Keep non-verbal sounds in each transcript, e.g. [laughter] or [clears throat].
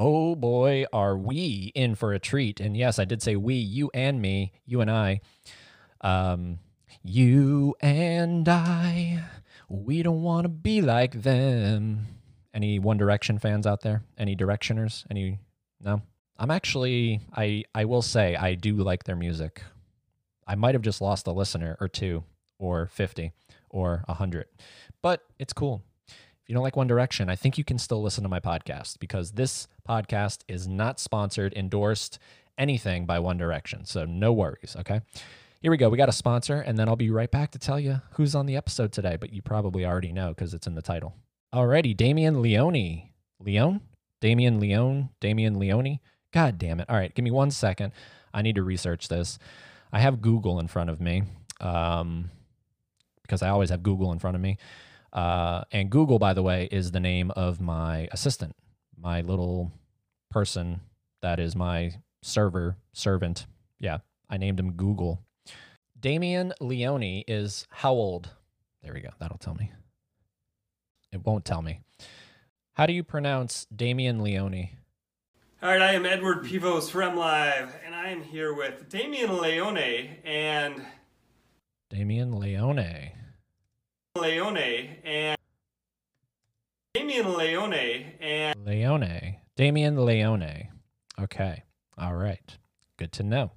Oh boy, are we in for a treat. And yes, I did say we, you and me, you and I. Um, you and I, we don't want to be like them. Any One Direction fans out there? Any Directioners? Any? No? I'm actually, I, I will say, I do like their music. I might have just lost a listener or two or 50 or 100, but it's cool. You don't like One Direction, I think you can still listen to my podcast because this podcast is not sponsored, endorsed, anything by One Direction. So no worries, okay? Here we go. We got a sponsor, and then I'll be right back to tell you who's on the episode today, but you probably already know because it's in the title. Alrighty, Damien Leone. Leone? Damien Leone? Damien Leone? God damn it. All right, give me one second. I need to research this. I have Google in front of me um, because I always have Google in front of me. Uh, and Google, by the way, is the name of my assistant, my little person that is my server servant. Yeah, I named him Google. Damien Leone is how old? There we go. That'll tell me. It won't tell me. How do you pronounce Damien Leone? All right, I am Edward Pivos from Live, and I am here with Damien Leone and Damien Leone. Leone and Damien Leone and Leone. Damien Leone. Okay. All right. Good to know.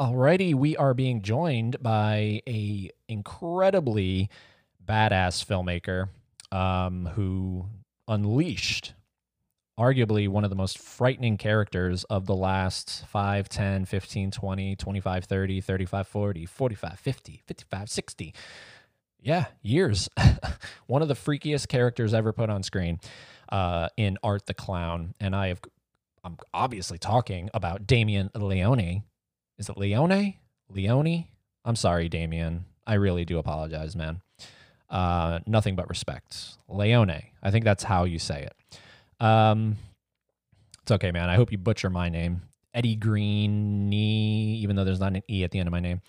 Alrighty, we are being joined by a incredibly badass filmmaker um, who unleashed arguably one of the most frightening characters of the last 5, 10, 15, 20, 25, 30, 35, 40, 45, 50, 55, 60. Yeah, years. [laughs] one of the freakiest characters ever put on screen uh, in Art the Clown. And I have, I'm obviously talking about Damien Leone. Is it Leone? Leone? I'm sorry, Damien. I really do apologize, man. Uh, nothing but respect. Leone. I think that's how you say it. Um, it's okay, man. I hope you butcher my name, Eddie Green, even though there's not an e at the end of my name.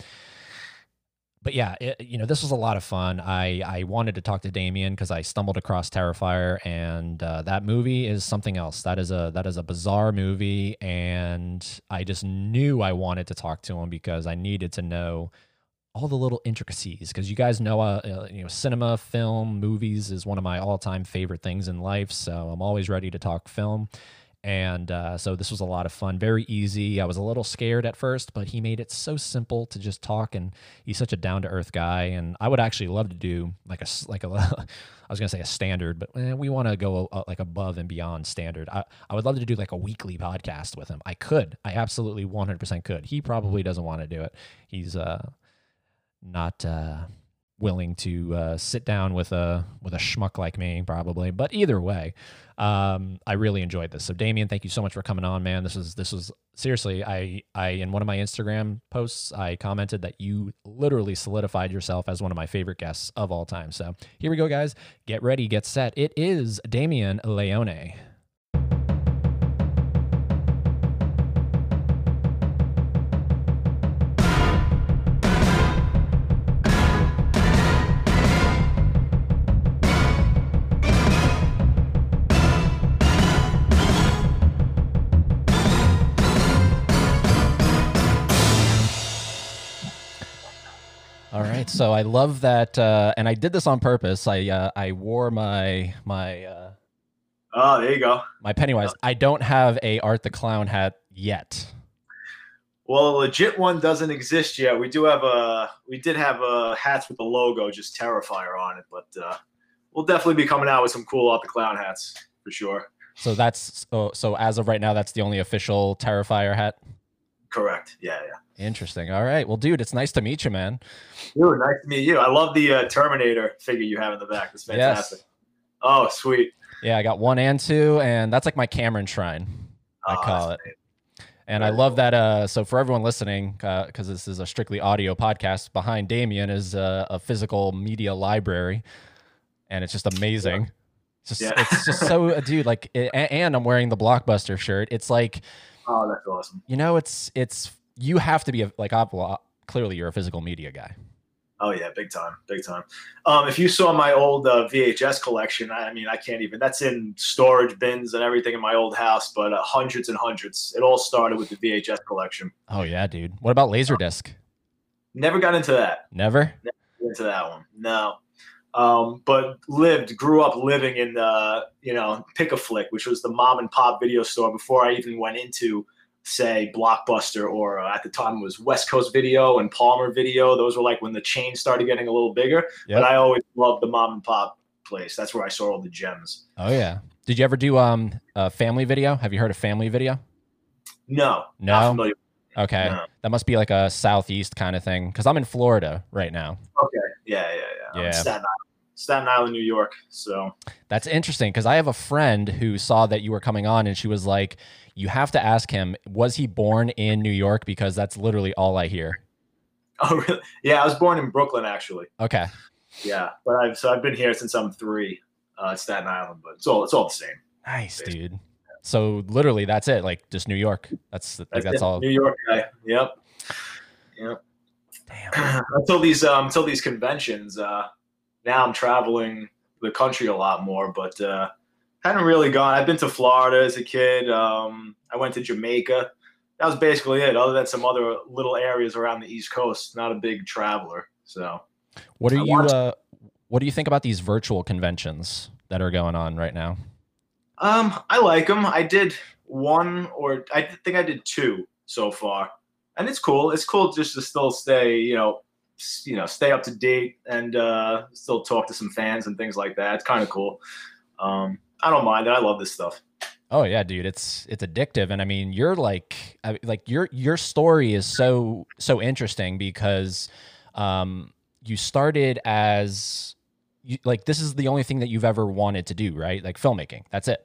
But yeah, it, you know, this was a lot of fun. I I wanted to talk to Damien because I stumbled across Terrifier, and uh, that movie is something else. That is a that is a bizarre movie, and I just knew I wanted to talk to him because I needed to know all the little intricacies because you guys know uh, uh, you know cinema film movies is one of my all-time favorite things in life so i'm always ready to talk film and uh, so this was a lot of fun. Very easy. I was a little scared at first but he made it so simple to just talk and he's such a down-to-earth guy and i would actually love to do like a like a [laughs] i was to say a standard but eh, we want to go uh, like above and beyond standard. I, I would love to do like a weekly podcast with him. I could. I absolutely 100% could. He probably doesn't want to do it. He's uh not uh, willing to uh, sit down with a with a schmuck like me, probably. But either way, um, I really enjoyed this. So, Damien, thank you so much for coming on, man. This is this was seriously. I I in one of my Instagram posts, I commented that you literally solidified yourself as one of my favorite guests of all time. So here we go, guys. Get ready, get set. It is Damien Leone. So I love that, uh, and I did this on purpose. I uh, I wore my my uh, Oh, there you go. my Pennywise. I don't have a Art the Clown hat yet. Well, a legit one doesn't exist yet. We do have a we did have a hats with the logo, just Terrifier on it, but uh, we'll definitely be coming out with some cool Art the Clown hats for sure. So that's so, so as of right now, that's the only official Terrifier hat. Correct. Yeah, yeah. Interesting. All right. Well, dude, it's nice to meet you, man. Dude, nice to meet you. I love the uh, Terminator figure you have in the back. It's fantastic. Yes. Oh, sweet. Yeah, I got one and two, and that's like my Cameron shrine. I Oh, call it. And I love that. Uh, so for everyone listening, because this is a strictly audio podcast, behind Damien is uh, a physical media library, and it's just amazing. It's just, Yeah. it's just so, uh, [laughs] dude. Like, a- and I'm wearing the blockbuster shirt. It's like, Oh, that's awesome. you know, it's it's you have to be a, like, well, clearly you're a physical media guy. Oh yeah, big time, big time. Um, if you saw my old uh, VHS collection, I, I mean, I can't even. That's in storage bins and everything in my old house, but uh, hundreds and hundreds. It all started with the VHS collection. Oh yeah, dude. What about Laserdisc? Never got into that. Never. Into that one, no. Um, but lived, grew up living in the, you know, Pick a Flick, which was the mom and pop video store before I even went into say Blockbuster or uh, at the time it was West Coast Video and Palmer Video. Those were like when the chain started getting a little bigger. Yep. But I always loved the mom and pop place. That's where I saw all the gems. Oh yeah. Did you ever do um a family video? Have you heard of family video? No, No? not familiar. Okay. No. That must be like a southeast kind of thing. Cause I'm in Florida right now. Okay, yeah, yeah, yeah. I'm Yeah. Staten Island, New York. So That's interesting because I have a friend who saw that you were coming on and she was like, You have to ask him, was he born in New York? Because that's literally all I hear. [laughs] oh really? Yeah, I was born in Brooklyn actually. Okay. Yeah, but I've so I've been here since I'm three, uh, Staten Island. But it's all it's all the same. Nice, Basically. dude. So literally that's it. Like just New York. That's like that's all. New York guy. Yep. Yep. Damn. [clears throat] until these um until these conventions uh now i'm traveling the country a lot more but uh hadn't really gone. I've been to florida as a kid um i went to jamaica. That was basically it other than some other little areas around the east coast not a big traveler so. What are I you watched- uh what do you think about these virtual conventions that are going on right now? um i like them i did one or i think i did two so far. And it's cool. It's cool just to still stay you know you know stay up to date and uh still talk to some fans and things like that. It's kind of cool. Um i don't mind it. I love this stuff. Oh yeah, dude, it's it's addictive, and I mean, you're like, I, like your your story is so so interesting because, um, you started as, you, like this is the only thing that you've ever wanted to do, right? Like filmmaking. That's it.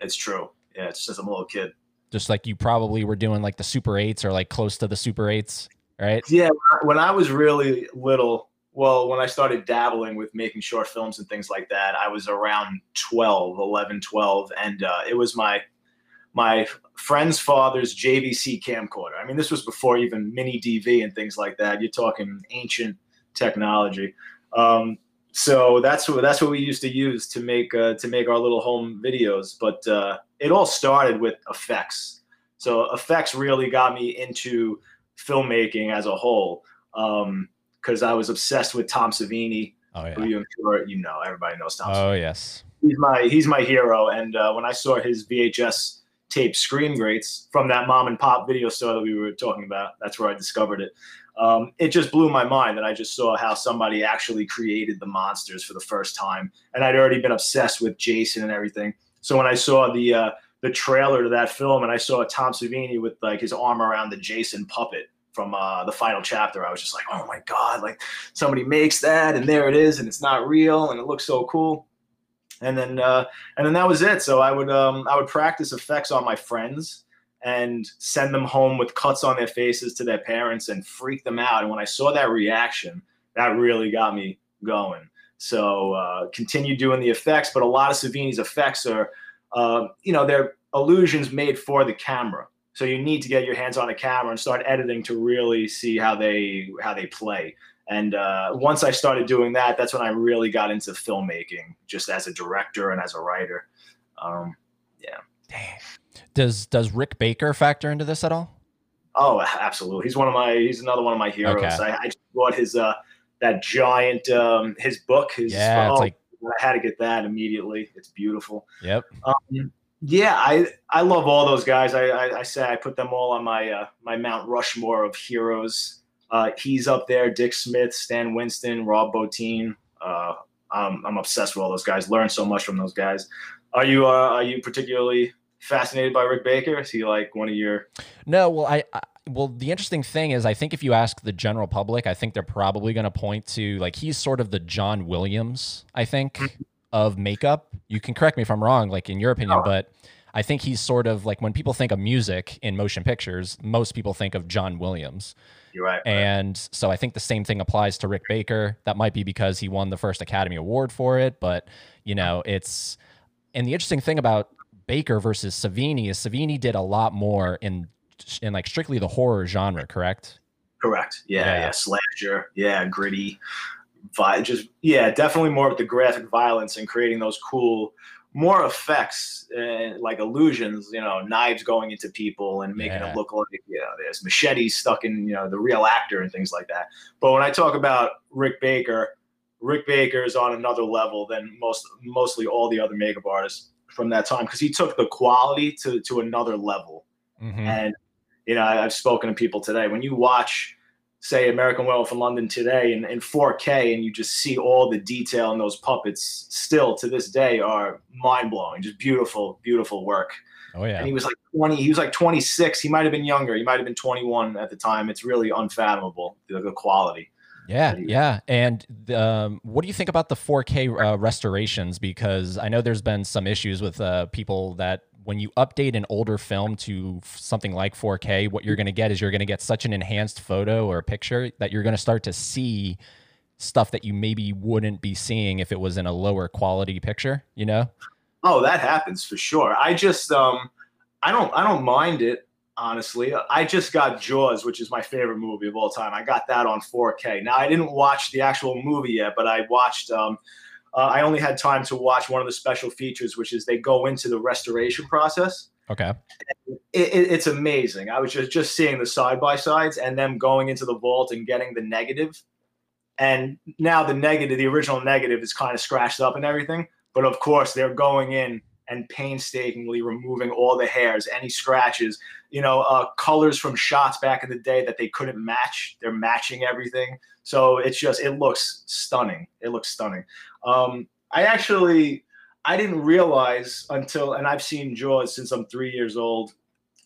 it's true. Yeah it's just i'm a little kid. Just like you probably were doing like the Super Eights or like close to the Super Eights, right? yeah when i was really little well when i started dabbling with making short films and things like that i was around 12 11 12 and uh, it was my my friend's father's JVC camcorder. I mean, this was before even mini DV and things like that. You're talking ancient technology. Um, so that's what that's what we used to use to make uh, to make our little home videos. But uh, it all started with effects. So effects really got me into filmmaking as a whole because I was obsessed with Tom Savini, Oh who yeah. you, sure you know. Everybody knows Tom. Oh yes. he's my he's my hero. And uh, when I saw his VHS tape Scream Greats from that mom and pop video store that we were talking about, that's where I discovered it. Um, it just blew my mind, and I just saw how somebody actually created the monsters for the first time. And I'd already been obsessed with Jason and everything. So when I saw the uh, the trailer to that film, and I saw Tom Savini with like his arm around the Jason puppet from uh, the final chapter, I was just like, oh my god! Like somebody makes that, and there it is, and it's not real, and it looks so cool and then uh, and then that was it. So I would um, I would practice effects on my friends and send them home with cuts on their faces to their parents and freak them out. And when I saw that reaction, that really got me going. So uh, continue doing the effects, but a lot of Savini's effects are, uh, you know, they're illusions made for the camera. So you need to get your hands on a camera and start editing to really see how they how they play. And uh, once I started doing that, that's when I really got into filmmaking, just as a director and as a writer. Um, Damn. Does does Rick Baker factor into this at all? oh, absolutely. He's one of my. He's another one of my heroes. Okay. I, I just bought his uh, that giant um, his book. His Yeah, oh, it's like I had to get that immediately. It's beautiful. yep. Um, yeah, I I love all those guys. I, I I say I put them all on my uh, my Mount Rushmore of heroes. Uh, he's up there. Dick Smith, Stan Winston, Rob Bottin. Uh, I'm, I'm obsessed with all those guys. Learn so much from those guys. Are you uh, are you particularly fascinated by Rick Baker? Is he like one of your? No, well, I, I well, the interesting thing is, I think if you ask the general public, I think they're probably going to point to like he's sort of the John Williams, I think, of makeup. You can correct me if I'm wrong, like in your opinion, but I think he's sort of like when people think of music in motion pictures, most people think of John Williams. You're right. right. And so I think the same thing applies to Rick Baker. That might be because he won the first Academy Award for it, but you know, it's and the interesting thing about Baker versus Savini is Savini did a lot more in in like strictly the horror genre, correct? Correct. Yeah, Yeah. yeah, slasher. Yeah, gritty. Vi- just yeah, definitely more of the graphic violence and creating those cool, more effects and like illusions. You know, knives going into people and making Yeah. it look like you know there's machetes stuck in you know the real actor and things like that. But when I talk about Rick Baker, Rick Baker is on another level than most mostly all the other makeup artists from that time because he took the quality to to another level. Mhm. And you know, I, I've spoken to people today. When you watch, say, American Werewolf in London today in, in 4K, and you just see all the detail in those puppets, still to this day are mind blowing. Just beautiful, beautiful work. Oh yeah. And he was like 20. He was like 26. He might have been younger. He might have been 21 at the time. It's really unfathomable the, the quality. Yeah, yeah. And um, what do you think about the 4K uh, restorations? Because I know there's been some issues with uh, people that when you update an older film to something like 4K, what you're going to get is you're going to get such an enhanced photo or picture that you're going to start to see stuff that you maybe wouldn't be seeing if it was in a lower quality picture, you know? Oh, that happens for sure. I just um I don't I don't mind it honestly. I just got Jaws, which is my favorite movie of all time. I got that on 4K. Now I didn't watch the actual movie yet, but I watched um uh, I only had time to watch one of the special features, which is they go into the restoration process. Okay. It, it, it's amazing. I was just just seeing the side by sides and them going into the vault and getting the negative. And now the negative, the original negative, is kind of scratched up and everything. But of course, they're going in and painstakingly removing all the hairs, any scratches, you know, uh, colors from shots back in the day that they couldn't match. They're matching everything. So it's just, it looks stunning. It looks stunning. Um, I actually, I didn't realize until, and I've seen Jaws since I'm three years old,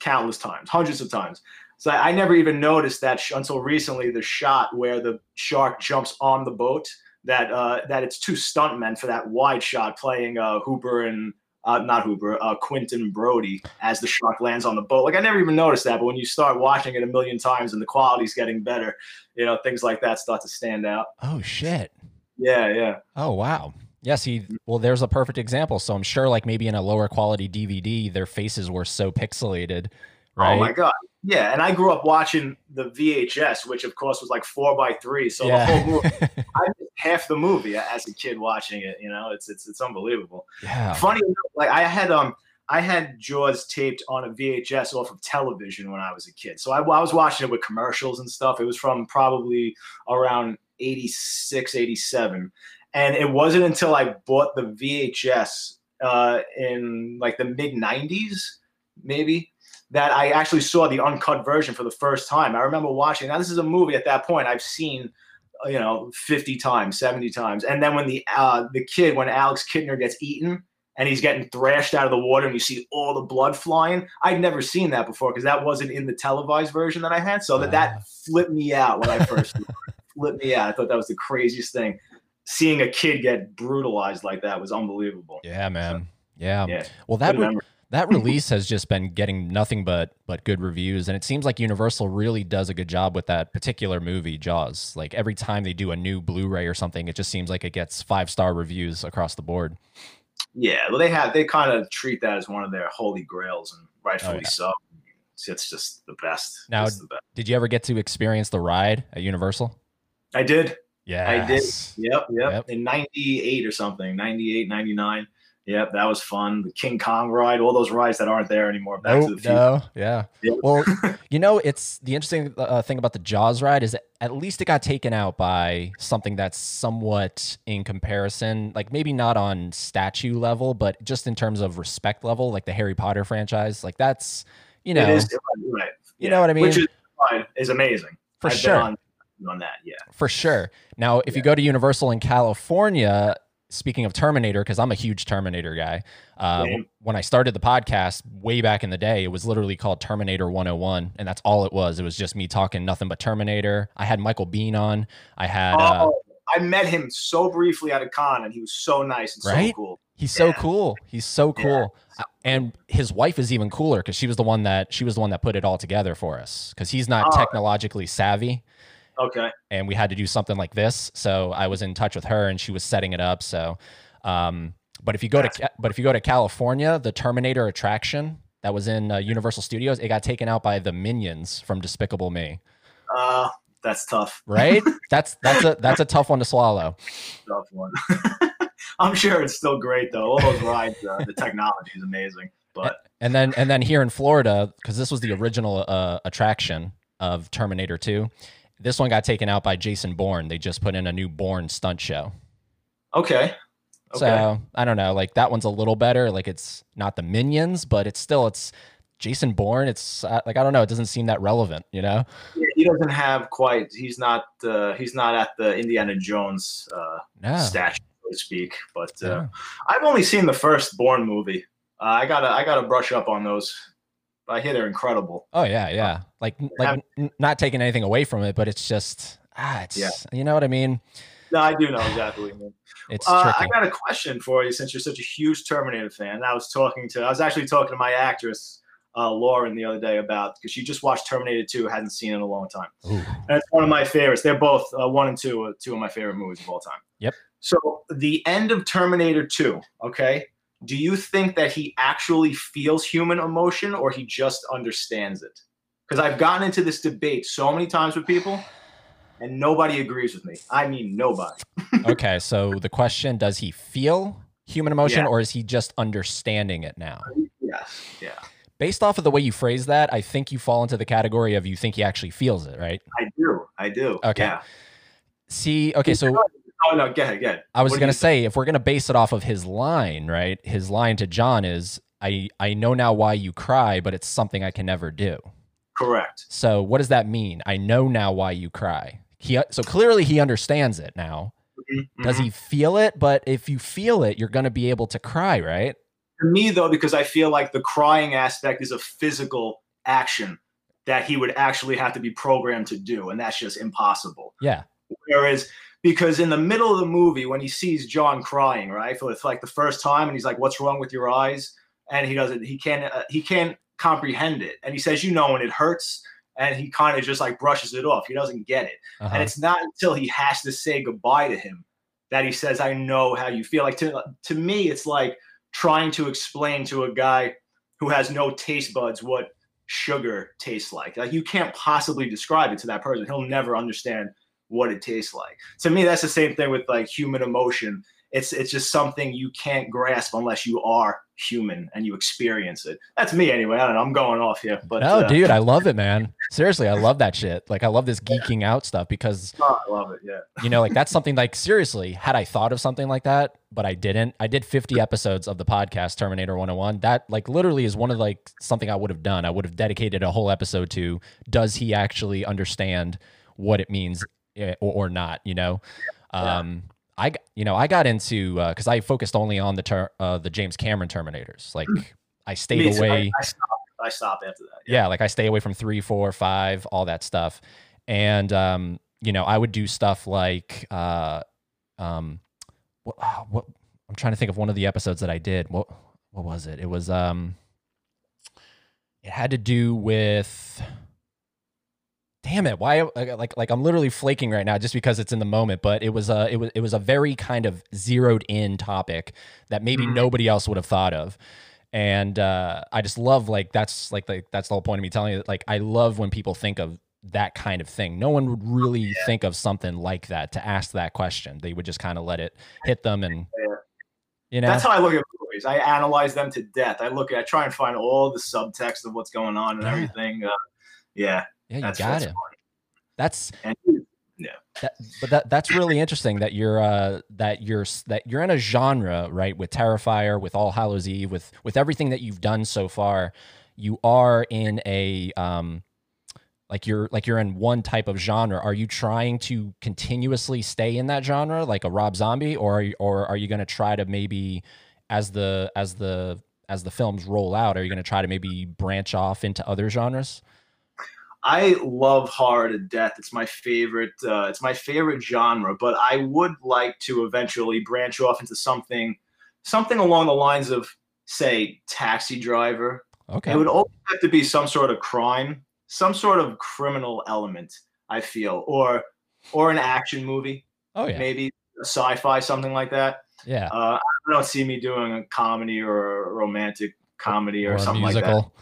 countless times, hundreds of times. So I I never even noticed that sh- until recently. The shot where the shark jumps on the boat, that uh, that it's two stuntmen for that wide shot playing uh, Hooper and uh, not Hooper, uh, Quentin Brody as the shark lands on the boat. Like I never even noticed that, but when you start watching it a million times and the quality's getting better, you know things like that start to stand out. Oh, shit. Yeah, yeah. Oh wow. Yes, he well there's a perfect example. So I'm sure like maybe in a lower quality DVD their faces were so pixelated, right? Oh my god. Yeah, and I grew up watching the VHS, which of course was like four by three. So the whole movie, [laughs] I missed half the movie as a kid watching it. You know, it's it's it's unbelievable. yeah. Funny, like I had um I had Jaws taped on a VHS off of television when I was a kid. So I, I was watching it with commercials and stuff. It was from probably around 86, 87. And it wasn't until I bought the VHS uh, in like the mid 90s, maybe, that I actually saw the uncut version for the first time. I remember watching. Now, this is a movie at that point I've seen uh, you know 50 times 70 times and then when the uh the kid when alex kintner gets eaten and he's getting thrashed out of the water and you see all the blood flying i'd never seen that before because that wasn't in the televised version that i had so that Ah. that flipped me out when i first [laughs] flipped me out i thought that was the craziest thing seeing a kid get brutalized like that was unbelievable Yeah, man. Yeah. yeah Well that memory. That release has just been getting nothing but but good reviews and it seems like Universal really does a good job with that particular movie Jaws. Like every time they do a new Blu-ray or something it just seems like it gets 5-star reviews across the board. yeah well they have they kind of treat that as one of their holy grails and rightfully Oh, yeah. so it's, it's just the best Now- the best. Did you ever get to experience the ride at Universal? i did Yeah. I did. Yep, yep. Yep. In 98 or something, 98, 99. Yep, that was fun. The King Kong ride, all those rides that aren't there anymore. Back to the future. no, yeah. Yep. Well, [laughs] you know, it's the interesting uh, thing about the Jaws ride is that at least it got taken out by something that's somewhat in comparison, like maybe not on statue level, but just in terms of respect level, like the Harry Potter franchise. Like that's, you know, it is right. You know what I mean? Which is, fine, is amazing. for I've sure. on, on that, yeah. For sure. Now, if you go to Universal in California, speaking of Terminator, because I'm a huge Terminator guy, uh, when I started the podcast way back in the day, it was literally called Terminator 101, and that's all it was. It was just me talking nothing but Terminator. I had Michael Biehn on. I had. Uh, oh, I met him so briefly at a con, and he was so nice and so cool. He's so cool. He's so cool. Uh, And his wife is even cooler because she was the one that she was the one that put it all together for us because he's not Oh. technologically savvy. Okay. and we had to do something like this. So I was in touch with her, and she was setting it up. So, um, but if you go to but if you go to California, the Terminator attraction that was in uh, Universal Studios, it got taken out by the Minions from Despicable Me. Uh, that's tough. right? [laughs] that's that's a that's a tough one to swallow. Tough one. [laughs] I'm sure it's still great though. All those rides, uh, the technology is amazing. But And then and then here in Florida, because this was the original uh, attraction of Terminator 2, this one got taken out by Jason Bourne. They just put in a new Bourne stunt show. okay, okay. So I don't know, like that one's a little better. Like it's not the minions, but it's still it's Jason Bourne. It's uh, like I don't know, it doesn't seem that relevant, you know? Yeah, he doesn't have quite. He's not. Uh, he's not at the Indiana Jones uh, No. statue, so to speak. But uh, Yeah. I've only seen the first Bourne movie. Uh, I gotta. I gotta brush up on those. I hear they're incredible. Oh yeah, yeah. Like like n- not taking anything away from it, but it's just ah, it's Yeah. you know what I mean? No, I do know exactly. What you mean. It's Uh. I got a question for you since you're such a huge Terminator fan. I was talking to. I was actually talking to my actress. Uh, Lauren the other day about because she just watched Terminator 2, hadn't seen it in a long time. Ooh. And it's one of my favorites. They're both uh, one and two, two of my favorite movies of all time. Yep. So the end of Terminator 2, okay? Do you think that he actually feels human emotion or he just understands it? Because I've gotten into this debate so many times with people, and nobody agrees with me. I mean, nobody. [laughs] okay, so the question: Does he feel human emotion, Yeah. or is he just understanding it now? Yes. Yeah. Based off of the way you phrase that, I think you fall into the category of you think he actually feels it, right? I do. I do. Okay. Yeah. See, okay, so Oh no, go ahead, go ahead. I was gonna say if we're gonna base it off of his line, right? His line to John is, "I I know now why you cry, but it's something I can never do." Correct. So what does that mean? I know now why you cry. He so clearly he understands it now. Mhm, Does he feel it? But if you feel it, you're gonna be able to cry, right? to me though because i feel like the crying aspect is a physical action that he would actually have to be programmed to do and that's just impossible Yeah. whereas because in the middle of the movie when he sees john crying right for like the first time and he's like what's wrong with your eyes? And he doesn't he can't uh, he can't comprehend it. And he says you know when it hurts. And he kind of just like brushes it off. He doesn't get it. Uh-huh. and it's not until he has to say goodbye to him that he says i know how you feel. Like to, to me it's like trying to explain to a guy who has no taste buds what sugar tastes like. Like you can't possibly describe it to that person. He'll never understand what it tastes like to me that's the same thing with like human emotion it's it's just something you can't grasp unless you are human and you experience it that's me anyway i don't know i'm going off here but no, uh, dude, I love it, man. Seriously, I love that shit. Like I love this geeking out stuff because oh, i love it yeah you know, like that's something like seriously, had I thought of something like that, but I didn't. I did 50 episodes of the podcast Terminator 101. That like literally is one of like something I would have done. I would have dedicated a whole episode to does he actually understand what it means or, or not, you know? Yeah. Um I you know, I got into uh cuz I focused only on the ter- uh the James Cameron Terminators. Like I stayed too. I- away I, stopped i stopped after that yeah like i stay away from three four five all that stuff and um you know i would do stuff like uh um what, ah, what i'm trying to think of one of the episodes that i did what what was it it was um it had to do with damn it why like like i'm literally flaking right now just because it's in the moment but it was a it was it was a very kind of zeroed in topic that maybe Mhm. nobody else would have thought of and uh, I just love like that's like like that's the whole point of me telling you that like I love when people think of that kind of thing. No one would really think of something like that to ask that question. They would just kind of let it hit them and Yeah. you know That's how I look at movies. I analyze them to death. I look at, I try and find all the subtext of what's going on and Yeah. everything. Uh, yeah, yeah you that's got that's it. fun. That's And that, but that that's really interesting that you're uh that you're that you're in a genre right with Terrifier with All Hallows Eve with with everything that you've done so far you are in a um like you're like you're in one type of genre are you trying to continuously stay in that genre like a Rob Zombie or are you, or are you going to try to maybe as the as the as the films roll out are you going to try to maybe branch off into other genres I love horror to death. It's my favorite. Uh, it's my favorite genre. But I would like to eventually branch off into something, something along the lines of, say, Taxi Driver. okay It would always have to be some sort of crime, some sort of criminal element. I feel, or or an action movie. oh yeah maybe a sci-fi, something like that. yeah Uh, I don't see me doing a comedy or a romantic comedy or, or something musical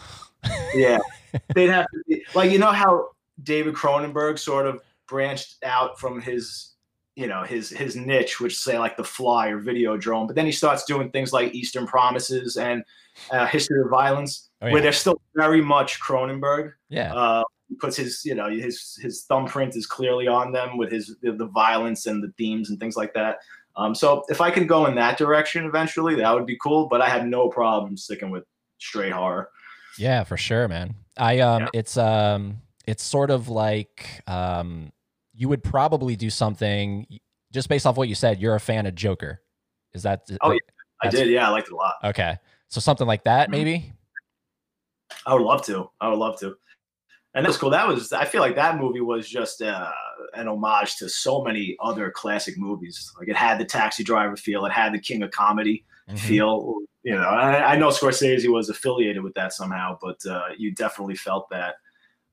like that. Yeah, [laughs] they'd have to be like you know how David Cronenberg sort of branched out from his you know his his niche, which say like the Fly or Video Videodrome. But then he starts doing things like Eastern Promises and uh, History of Violence, Oh, yeah. where they're still very much Cronenberg. Yeah. Uh, he puts his you know his his thumbprint is clearly on them with his the, the violence and the themes and things like that. Um, so if I can go in that direction eventually, that would be cool. But I have no problem sticking with straight horror. Yeah, for sure, man. I um Yeah. it's um it's sort of like um you would probably do something just based off what you said, you're a fan of Joker. Is that Oh, yeah. I did, yeah, I liked it a lot. Okay. So something like that Mhm. maybe? I would love to. I would love to. And that was cool. That was. I feel like that movie was just uh, an homage to so many other classic movies. Like it had the Taxi Driver feel. It had the King of Comedy Mhm. feel. You know, I, I know Scorsese was affiliated with that somehow, but uh, you definitely felt that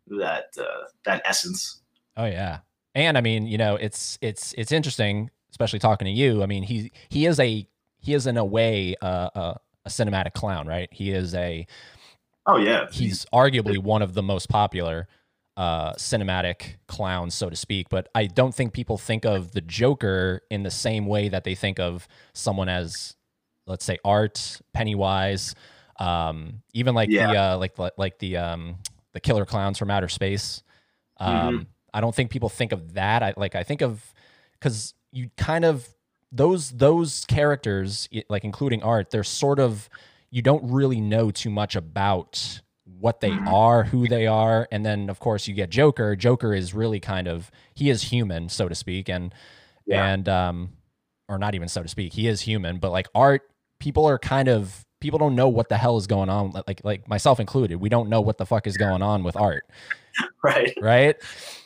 that uh, that essence. Oh yeah. And I mean, you know, it's it's it's interesting, especially talking to you. I mean, he he is a he is in a way uh, a, a cinematic clown, right? He is a Oh yeah, he's arguably one of the most popular uh, cinematic clowns, so to speak. But I don't think people think of the Joker in the same way that they think of someone as, let's say, Art, Pennywise, um, even like the Yeah. uh, like like the um, the killer clowns from outer space. Um, Mm-hmm. I don't think people think of that. I like I think of because you kind of those those characters, like including Art, they're sort of you don't really know too much about what they Mhm. are, who they are, and then of course you get Joker. Joker is really kind of he is human, so to speak, and Yeah. and um, or not even so to speak, he is human. But like Art, people are kind of people don't know what the hell is going on. Like like myself included, we don't know what the fuck is going on with Art, [laughs] right. right?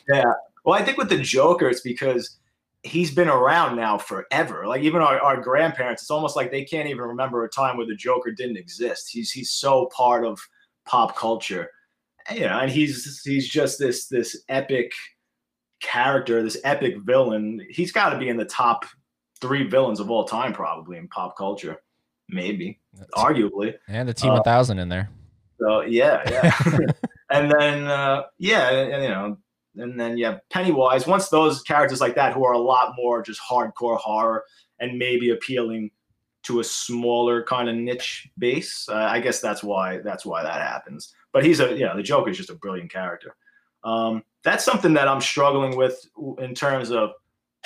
Yeah. Well, I think with the Joker, it's because he's been around now forever. Like even our, our grandparents, it's almost like they can't even remember a time where the Joker didn't exist. He's he's so part of pop culture. And, you know, and he's he's just this this epic character, this epic villain. He's got to be in the top three villains of all time, probably in pop culture. Maybe, arguably. And the Uh, T one thousand in there. So yeah, yeah. [laughs] and then uh, yeah, and, you know, and then you have Pennywise. Once those characters like that, who are a lot more just hardcore horror and maybe appealing to a smaller kind of niche base, uh, I guess that's why that's why that happens. But he's a yeah, the Joker is just a brilliant character. Um, that's something that I'm struggling with in terms of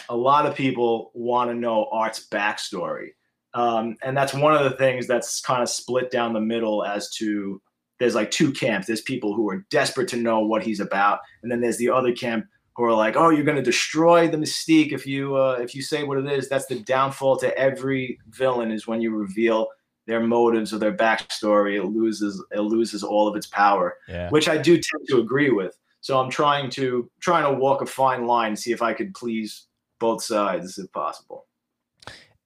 a lot of people want to know Art's backstory. Um, and that's one of the things that's kind of split down the middle as to there's like two camps. There's people who are desperate to know what he's about, and then there's the other camp who are like, "Oh, you're going to destroy the mystique if you uh, if you say what it is." That's the downfall to every villain is when you reveal their motives or their backstory. It loses it loses all of its power, Yeah. which I do tend to agree with. So I'm trying to trying to walk a fine line, see if I could please both sides if possible.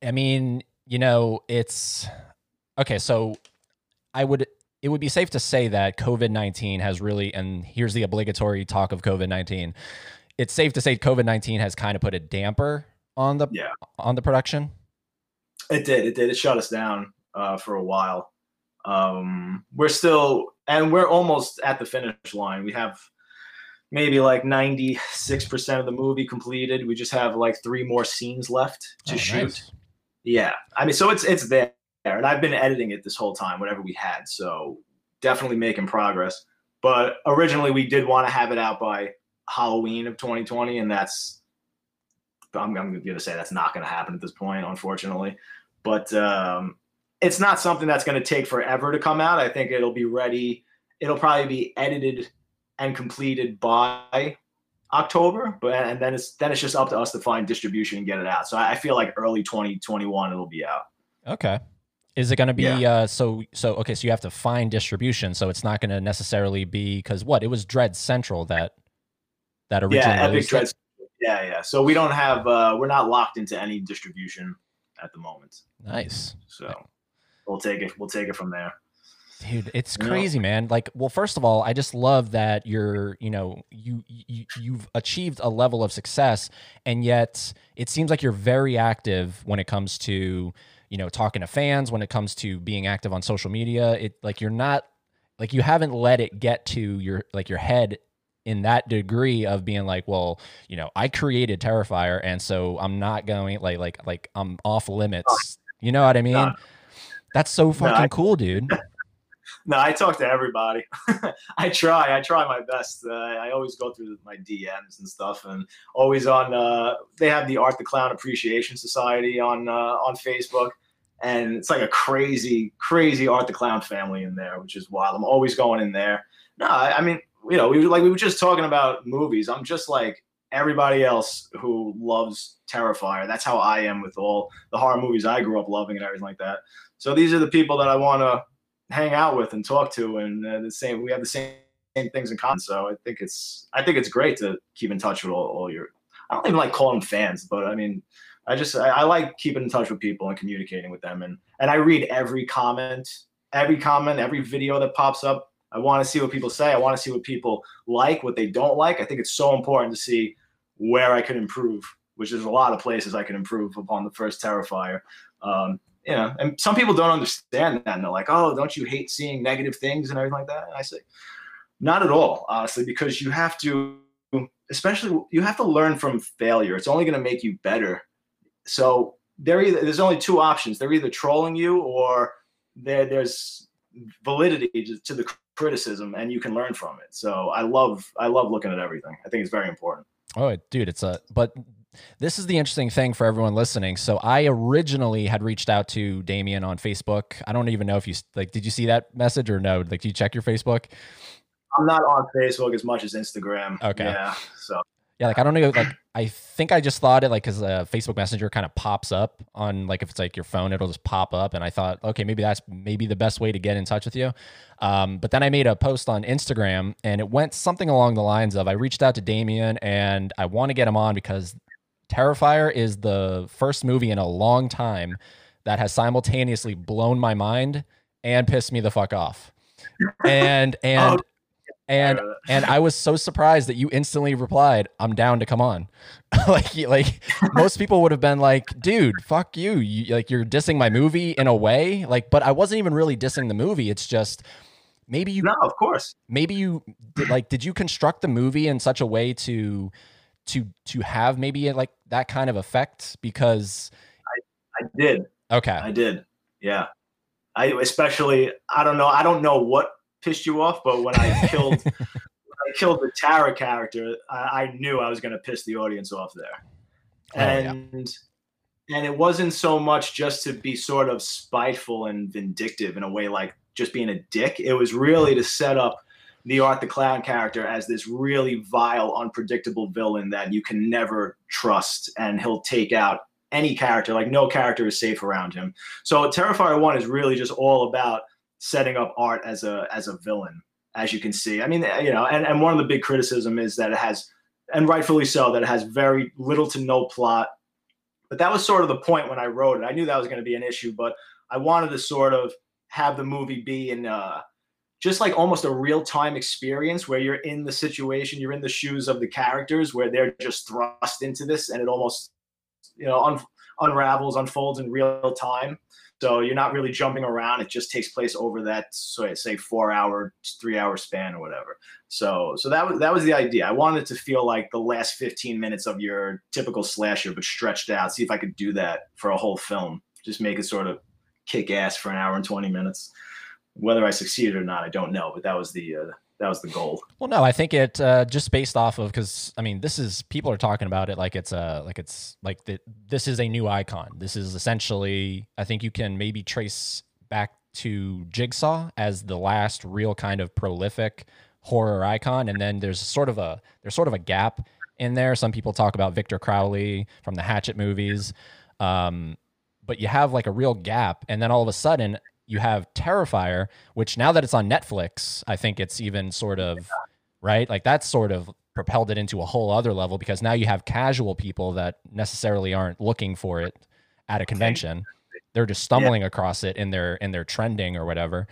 I mean, you know, it's okay. So I would, it would be safe to say that COVID 19 has really, and here's the obligatory talk of COVID 19. It's safe to say COVID 19 has kind of put a damper on the, Yeah. on the production. It did. It did. It shut us down uh, for a while. Um, we're still, and we're almost at the finish line. We have maybe like 96% of the movie completed. We just have like three more scenes left to Oh, shoot. nice. Yeah. I mean, so it's it's there. And I've been editing it this whole time, whatever we had. So definitely making progress. But originally we did want to have it out by Halloween of 2020, and that's I'm, I'm to say that's not to happen at this point, unfortunately. But um, it's not something that's to take forever to come out. I think it'll be ready. It'll probably be edited and completed by October, but and then it's then it's just up to us to find distribution and get it out. So I I feel like early 2021 it'll be out. Okay. Is it going to be, Yeah. uh, so, so, okay. So you have to find distribution. So it's not going to necessarily be, cause what, it was Dread Central that, that originally Yeah, Epic? Dread. Yeah, yeah. So we don't have uh we're not locked into any distribution at the moment. Nice. So we'll take it we'll take it from there. Dude, it's crazy, man. Like, well, first of all, I just love that you're, you know, you, you you've achieved a level of success, and yet it seems like you're very active when it comes to, you know, talking to fans, when it comes to being active on social media. It like you're not, like you haven't let it get to your like your head in that degree of being like, well, you know, I created Terrifier, and so I'm not going like like like I'm off limits. You know what I mean? No. That's so fucking I- cool, dude. No, I talk to everybody. [laughs] I try. I try my best. Uh, I always go through my DMs and stuff, and always on. Uh, they have the Art the Clown Appreciation Society on uh, on Facebook, and it's like a crazy, crazy Art the Clown family in there, which is wild. I'm always going in there. No, I, I mean, you know, we were like we were just talking about movies. I'm just like everybody else who loves Terrifier. That's how I am with all the horror movies I grew up loving and everything like that. So these are the people that I want to hang out with and talk to, and uh, the same. We have the same, same things in common. So I think it's I think it's great to keep in touch with all, all your. I don't even like calling them fans, but I mean, I just I, I like keeping in touch with people and communicating with them, and and I read every comment, every comment, every video that pops up. I want to see what people say. I want to see what people like, what they don't like. I think it's so important to see where I can improve, which is a lot of places I can improve upon the first Terrifier. Um, you know, and some people don't understand that, and they're like, "Oh, don't you hate seeing negative things and everything like that?" And I say, not at all, honestly, because you have to, especially, you have to learn from failure. It's only going to make you better. So there, either there's only two options. They're either trolling you, or there's validity to the criticism, and you can learn from it. So I love, I love looking at everything. I think it's very important. Oh, dude, it's a but this is the interesting thing for everyone listening. So I originally had reached out to Damien on Facebook. I don't even know if you like did you see that message or no? Like did you check your Facebook? I'm not on Facebook as much as Instagram. Okay. Yeah. So Yeah, like I don't know like I think I just thought it like cuz uh, Facebook Messenger kind of pops up on like if it's like your phone it'll just pop up and I thought okay, maybe that's maybe the best way to get in touch with you. Um, but then I made a post on Instagram and it went something along the lines of I reached out to Damien and I want to get him on because Terrifier is the first movie in a long time that has simultaneously blown my mind and pissed me the fuck off. And and [laughs] Oh, and uh, and I was so surprised that you instantly replied, "I'm down to come on." [laughs] like like most people would have been like, "Dude, fuck you. you. Like you're dissing my movie in a way." Like but I wasn't even really dissing the movie. It's just maybe you no, of course. maybe you did, like did you construct the movie in such a way to to to have maybe like that kind of effect because I I did. okay I did. Yeah. I especially I don't know I don't know what pissed you off, but when I [laughs] killed when I killed the Tara character, I, I knew I was gonna piss the audience off there. Oh, yeah. And and it wasn't so much just to be sort of spiteful and vindictive in a way like just being a dick. It was really to set up the Art the Clown character as this really vile, unpredictable villain that you can never trust, and he'll take out any character. Like no character is safe around him. So Terrifier One is really just all about setting up Art as a as a villain, as you can see. I mean, you know, and, and one of the big criticism is that it has, and rightfully so, that it has very little to no plot. But that was sort of the point when I wrote it. I knew that was going to be an issue, but I wanted to sort of have the movie be in uh, just like almost a real time experience where you're in the situation, you're in the shoes of the characters, where they're just thrust into this, and it almost you know un- unravels, unfolds in real time. So you're not really jumping around. It just takes place over that so say four hour, three hour span or whatever. So so that was that was the idea. I wanted it to feel like the last 15 minutes of your typical slasher, but stretched out. See if I could do that for a whole film. Just make it sort of kick ass for an hour and 20 minutes. Whether I succeeded or not, I don't know. But that was the uh, that was the goal. Well, no, I think it uh, just based off of because I mean, this is people are talking about it like it's a like it's like the, this is a new icon. This is essentially, I think you can maybe trace back to Jigsaw as the last real kind of prolific horror icon, and then there's sort of a there's sort of a gap in there. Some people talk about Victor Crowley from the Hatchet movies, um, but you have like a real gap, and then all of a sudden you have Terrifier, which now that it's on Netflix, I think it's even sort of right. Like that's sort of propelled it into a whole other level because now you have casual people that necessarily aren't looking for it at a convention. They're just stumbling across it in their in their trending or whatever.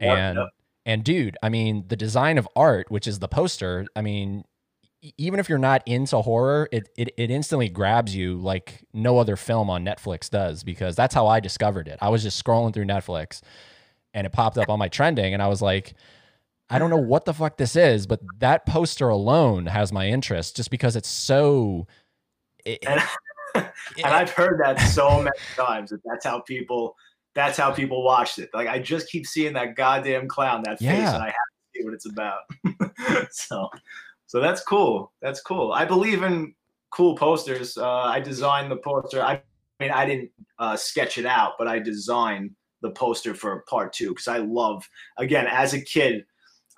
And and dude, I mean, the design of art, which is the poster, I mean, even if you're not into horror, it, it it instantly grabs you like no other film on Netflix does because that's how I discovered it. I was just scrolling through Netflix and it popped up on my trending and I was like, I don't know what the fuck this is, but that poster alone has my interest just because it's so. It, and, [laughs] and I've heard that so [laughs] many times that that's how people that's how people watched it. Like I just keep seeing that goddamn clown, that face, and I have to see what it's about. [laughs] so, so that's cool. That's cool. I believe in cool posters. Uh, I designed the poster. I mean, I didn't uh, sketch it out, but I designed the poster for part two because I love. Again, as a kid,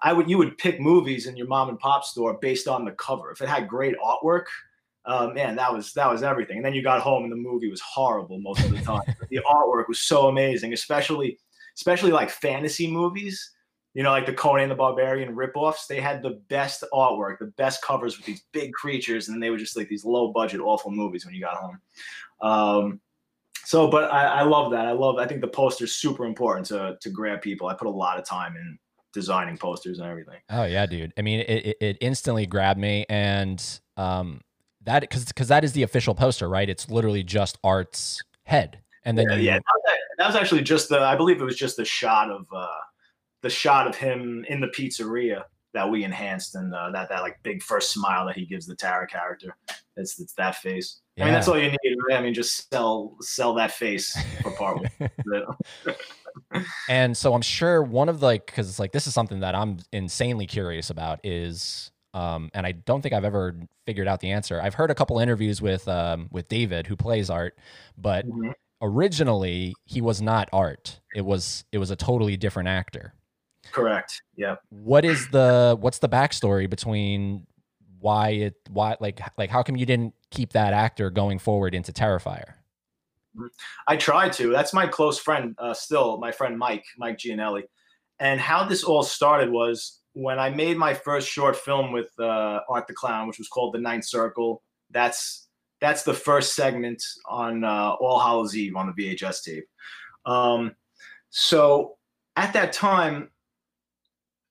I would you would pick movies in your mom and pop store based on the cover. If it had great artwork, uh, man, that was that was everything. And then you got home and the movie was horrible most of the time. [laughs] the artwork was so amazing, especially especially like fantasy movies. You know, like the Conan the Barbarian ripoffs. They had the best artwork, the best covers with these big creatures, and then they were just like these low budget, awful movies when you got home. Um, so, but I, I love that. I love. I think the poster's super important to to grab people. I put a lot of time in designing posters and everything. Oh yeah, dude. I mean, it, it, it instantly grabbed me, and um, that because because that is the official poster, right? It's literally just Art's head, and then yeah, you, yeah, that was, that was actually just the. I believe it was just the shot of uh, the shot of him in the pizzeria that we enhanced, and uh, that that like big first smile that he gives the Tara character. It's it's that face. I mean, that's all you need. Right? I mean, just sell sell that face for part one. [laughs] [laughs] And so I'm sure one of the, like because it's like this is something that I'm insanely curious about is um and I don't think I've ever figured out the answer. I've heard a couple interviews with um with David who plays Art, but Mhm. originally he was not Art. It was it was a totally different actor. Correct. Yeah. What is the what's the backstory between why it why like like how come you didn't keep that actor going forward into Terrifier? I tried to. That's my close friend, uh, still my friend Mike, Mike Giannelli. And how this all started was when I made my first short film with uh, Art the Clown, which was called The Ninth Circle. That's that's the first segment on uh, All Hallows Eve on the VHS tape. Um, so at that time,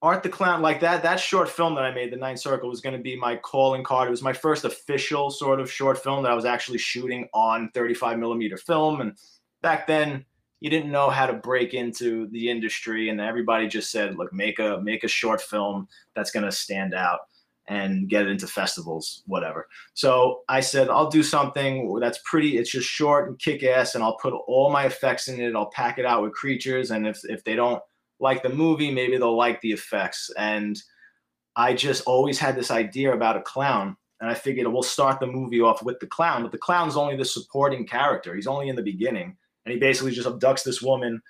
Art the Clown, like that, that short film that I made, The Ninth Circle, was going to be my calling card. It was my first official sort of short film that I was actually shooting on 35 millimeter film. And back then, you didn't know how to break into the industry, and everybody just said, "Look, make a make a short film that's going to stand out and get it into festivals, whatever." So I said, "I'll do something that's pretty. It's just short and kick ass, and I'll put all my effects in it. I'll pack it out with creatures, and if if they don't like the movie, maybe they'll like the effects. And I just always had this idea about a clown. And I figured we'll start the movie off with the clown, but the clown's only the supporting character. He's only in the beginning. And he basically just abducts this woman,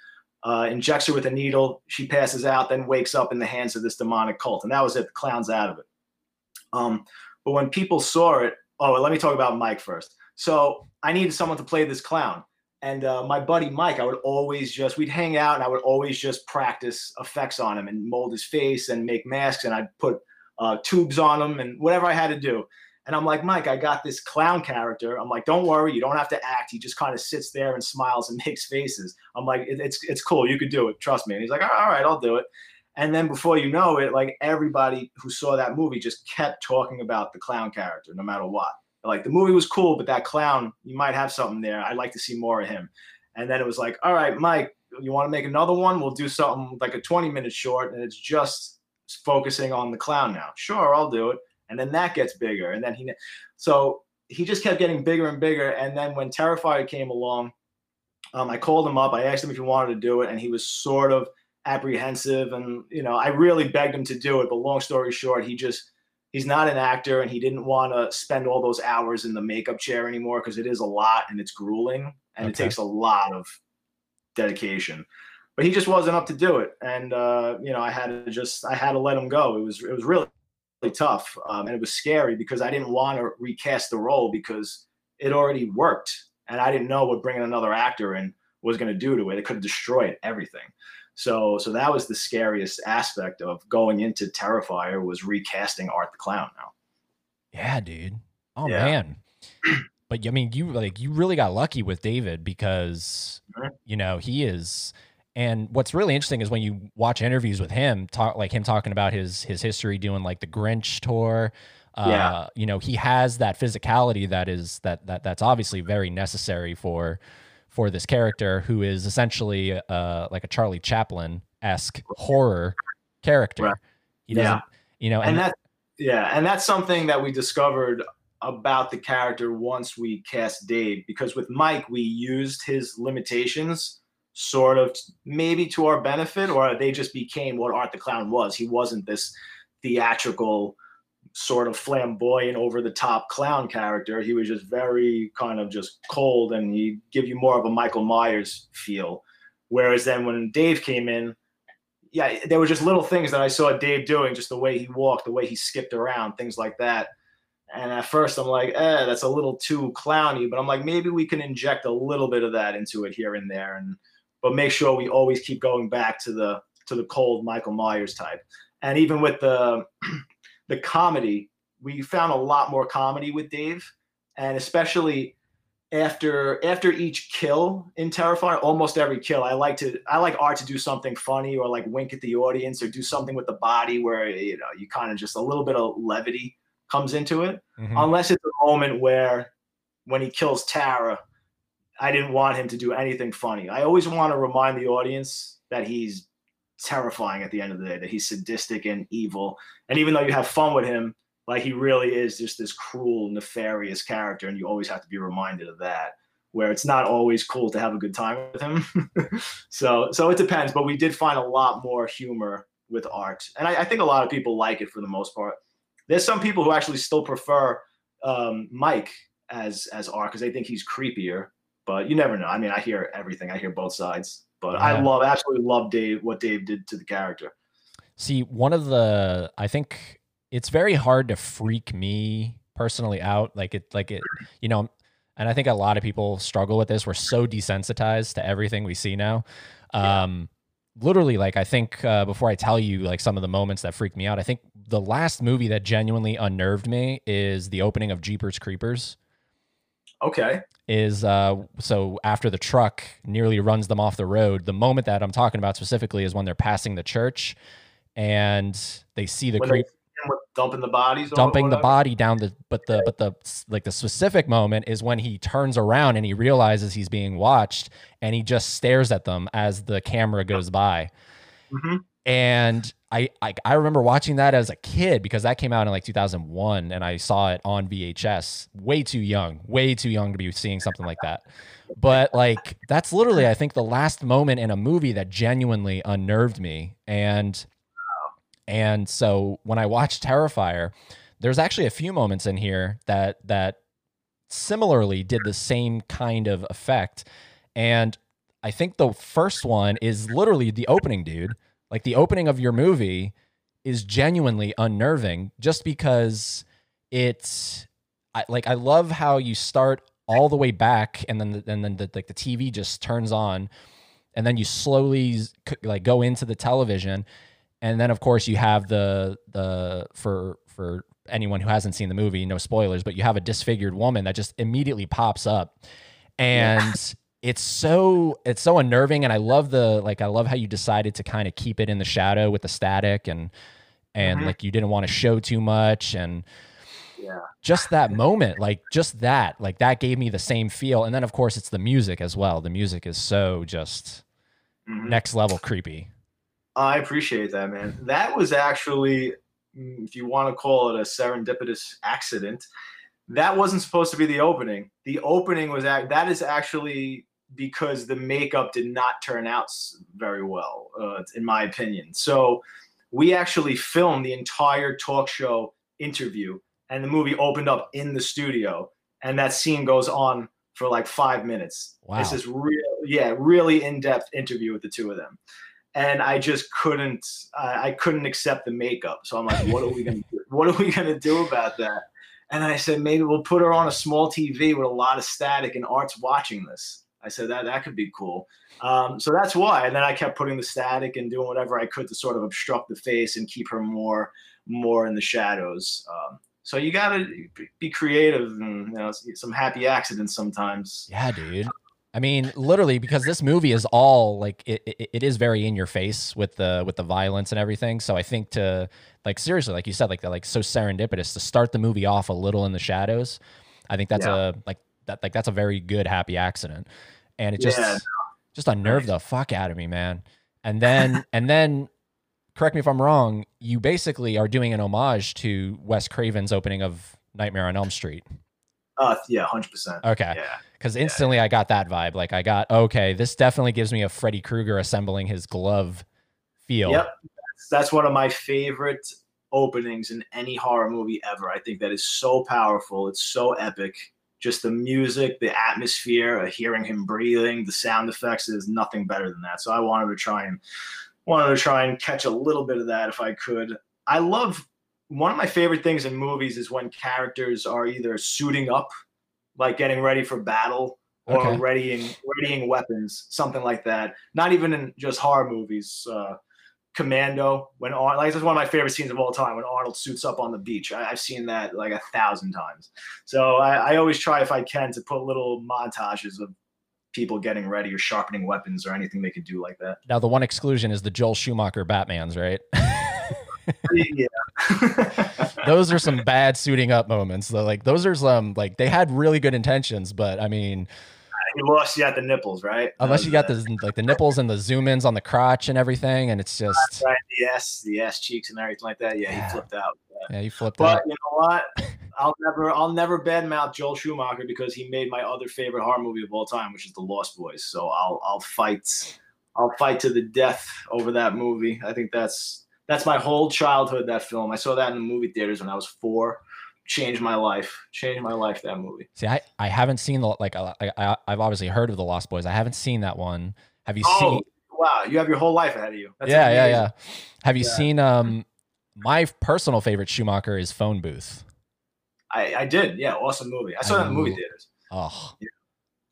uh, injects her with a needle. She passes out, then wakes up in the hands of this demonic cult. And that was it. The clown's out of it. Um, but when people saw it, oh, let me talk about Mike first. So I needed someone to play this clown. And uh, my buddy Mike, I would always just, we'd hang out and I would always just practice effects on him and mold his face and make masks. And I'd put uh, tubes on him and whatever I had to do. And I'm like, Mike, I got this clown character. I'm like, don't worry, you don't have to act. He just kind of sits there and smiles and [laughs] makes faces. I'm like, it, it's it's cool. You could do it. Trust me. And he's like, all right, I'll do it. And then before you know it, like everybody who saw that movie just kept talking about the clown character, no matter what. Like the movie was cool, but that clown, you might have something there. I'd like to see more of him. And then it was like, all right, Mike, you want to make another one? We'll do something like a 20 minute short, and it's just focusing on the clown now. Sure, I'll do it. And then that gets bigger. And then he, so he just kept getting bigger and bigger. And then when Terrifier came along, um, I called him up. I asked him if he wanted to do it, and he was sort of apprehensive. And you know, I really begged him to do it. But long story short, he just he's not an actor, and he didn't want to spend all those hours in the makeup chair anymore because it is a lot and it's grueling and it takes a lot of dedication. But he just wasn't up to do it, and uh, you know, I had to just I had to let him go. It was it was really really tough, um, and it was scary because I didn't want to recast the role because it already worked, and I didn't know what bringing another actor in was going to do to it. It could have destroyed everything. So, so that was the scariest aspect of going into Terrifier was recasting Art the Clown. Now, Yeah, dude. Oh Yeah. man. But I mean, you like you really got lucky with David because you know he is. And what's really interesting is when you watch interviews with him, talk like him talking about his his history doing like the Grinch tour. Uh, Yeah. You know, he has that physicality that is that that that's obviously very necessary for for this character who is essentially uh like a Charlie Chaplin esque horror character. Right. He doesn't, Yeah. you know, and and, that yeah and that's something that we discovered about the character once we cast dave because with mike we used his limitations sort of maybe to our benefit or they just became what art the clown was he wasn't this theatrical sort of flamboyant over the top clown character he was just very kind of just cold and he'd give you more of a michael myers feel whereas then when dave came in yeah, there were just little things that I saw Dave doing, just the way he walked, the way he skipped around, things like that. And at first, I'm like, eh, that's a little too clowny. But I'm like, maybe we can inject a little bit of that into it here and there, and but make sure we always keep going back to the to the cold Michael Myers type. And even with the the comedy, we found a lot more comedy with Dave, and especially after after each kill in Terrifier, almost every kill, I like to I like art to do something funny or like wink at the audience or do something with the body where you know you kind of just a little bit of levity comes into it. Mhm. Unless it's a moment where when he kills Tara, I didn't want him to do anything funny. I always want to remind the audience that he's terrifying at the end of the day, that he's sadistic and evil. And even though you have fun with him, like he really is just this cruel, nefarious character, and you always have to be reminded of that. Where it's not always cool to have a good time with him. [laughs] so, so it depends. But we did find a lot more humor with art, and I, I think a lot of people like it for the most part. There's some people who actually still prefer um, Mike as as art because they think he's creepier. But you never know. I mean, I hear everything. I hear both sides. But I love, absolutely love Dave. What Dave did to the character. See, one of the I think it's very hard to freak me personally out. Like it like it you know, and I think a lot of people struggle with this. We're so desensitized to everything we see now. Yeah. Um literally like I think uh, before I tell you like some of the moments that freaked me out, I think the last movie that genuinely unnerved me is the opening of Jeepers Creepers Okay. is uh so after the truck nearly runs them off the road the moment that i'm talking about specifically is when they're passing the church and they see the creep dumping the bodies. dumping the body down the but the but the like the specific moment is when he turns around and he realizes he's being watched and he just stares at them as the camera goes by Mhm. and I, I remember watching that as a kid because that came out in like 2001 and I saw it on VHS way too young way too young to be seeing something like that. But like that's literally I think the last moment in a movie that genuinely unnerved me. And and so when I watched Terrifier there's actually a few moments in here that that similarly did the same kind of effect. And I think the first one is literally the opening dude like the opening of your movie is genuinely unnerving just because it's I, like I love how you start all the way back and then the, and then the, like the TV just turns on and then you slowly like go into the television. And then of course you have the the for for anyone who hasn't seen the movie no spoilers but you have a disfigured woman that just immediately pops up. And [laughs] it's so it's so unnerving and i love the like i love how you decided to kind of keep it in the shadow with the static and and Mhm. like you didn't want to show too much and Yeah. just that moment like just that like that gave me the same feel and then of course it's the music as well the music is so just Mhm. next level creepy I appreciate that, man. That was actually, mm, if you want to call it a serendipitous accident, that wasn't supposed to be the opening. The opening was act- that is actually because the makeup did not turn out very well, uh, in my opinion. So we actually filmed the entire talk show interview, and the movie opened up in the studio, and that scene goes on for like five minutes. Wow. It's this real, yeah, really in-depth interview with the two of them and I just couldn't I, I couldn't accept the makeup. So I'm like, what are we gonna do? [laughs] What are we gonna do about that? And I said, maybe we'll put her on a small TV with a lot of static and Art's watching this. I said that that could be cool. Um, so that's why. And then I kept putting the static and doing whatever I could to sort of obstruct the face and keep her more more in the shadows. Um, so you gotta be creative and you know some happy accidents sometimes. Yeah, dude. I mean, literally, because this movie is all like it, it, it is very in your face with the with the violence and everything. So I think to like seriously, like you said, like like so serendipitous to start the movie off a little in the shadows. I think that's Yeah. a like that like that's a very good happy accident, and it just Yeah. just unnerved the fuck out of me, man. And then [laughs] and then correct me if I'm wrong, you basically are doing an homage to Wes Craven's opening of Nightmare on Elm Street. Uh, yeah, hundred percent. Okay. Yeah, Because instantly I got that vibe. Like I got, okay, this definitely gives me a Freddy Krueger assembling his glove feel. Yep. That's, that's one of my favorite openings in any horror movie ever. I think that is so powerful. It's so epic. Just the music, the atmosphere, uh, hearing him breathing, the sound effects is nothing better than that. So I wanted to try and wanted to try and catch a little bit of that if I could. I love one of my favorite things in movies is when characters are either suiting up, like getting ready for battle, or Okay. readying readying weapons, something like that. Not even in just horror movies. Uh, Commando, when Ar- like this is one of my favorite scenes of all time when Arnold suits up on the beach. I, I've seen that like a thousand times. So I, I always try if I can to put little montages of people getting ready or sharpening weapons or anything they can do like that. Now the one exclusion is the Joel Schumacher Batman's, right? [laughs] yeah. [laughs] those are some bad suiting up moments. Though. Like those are some like they had really good intentions, but I mean, he lost you got the nipples, right? unless you got the like the [laughs] nipples and the zoom ins on the crotch and everything, and it's just right, the ass, the ass cheeks and everything like that. Yeah, Yeah. he flipped out. Yeah. you flipped But out. But you know what? [laughs] I'll never, I'll never badmouth Joel Schumacher because he made my other favorite horror movie of all time, which is The Lost Boys. So I'll, I'll fight, I'll fight to the death over that movie. I think that's that's my whole childhood. That film, I saw that in the movie theaters when I was four. Changed my life. Changed my life. That movie. See, I, I haven't seen the like I, I I've obviously heard of the Lost Boys. I haven't seen that one. Have you Oh, seen? wow! You have your whole life ahead of you. That's yeah, yeah, amazing. yeah. Have you Yeah. seen? Um, my personal favorite Schumacher is Phone Booth. I, I did. Yeah, awesome movie. I saw that in movie theaters. Oh,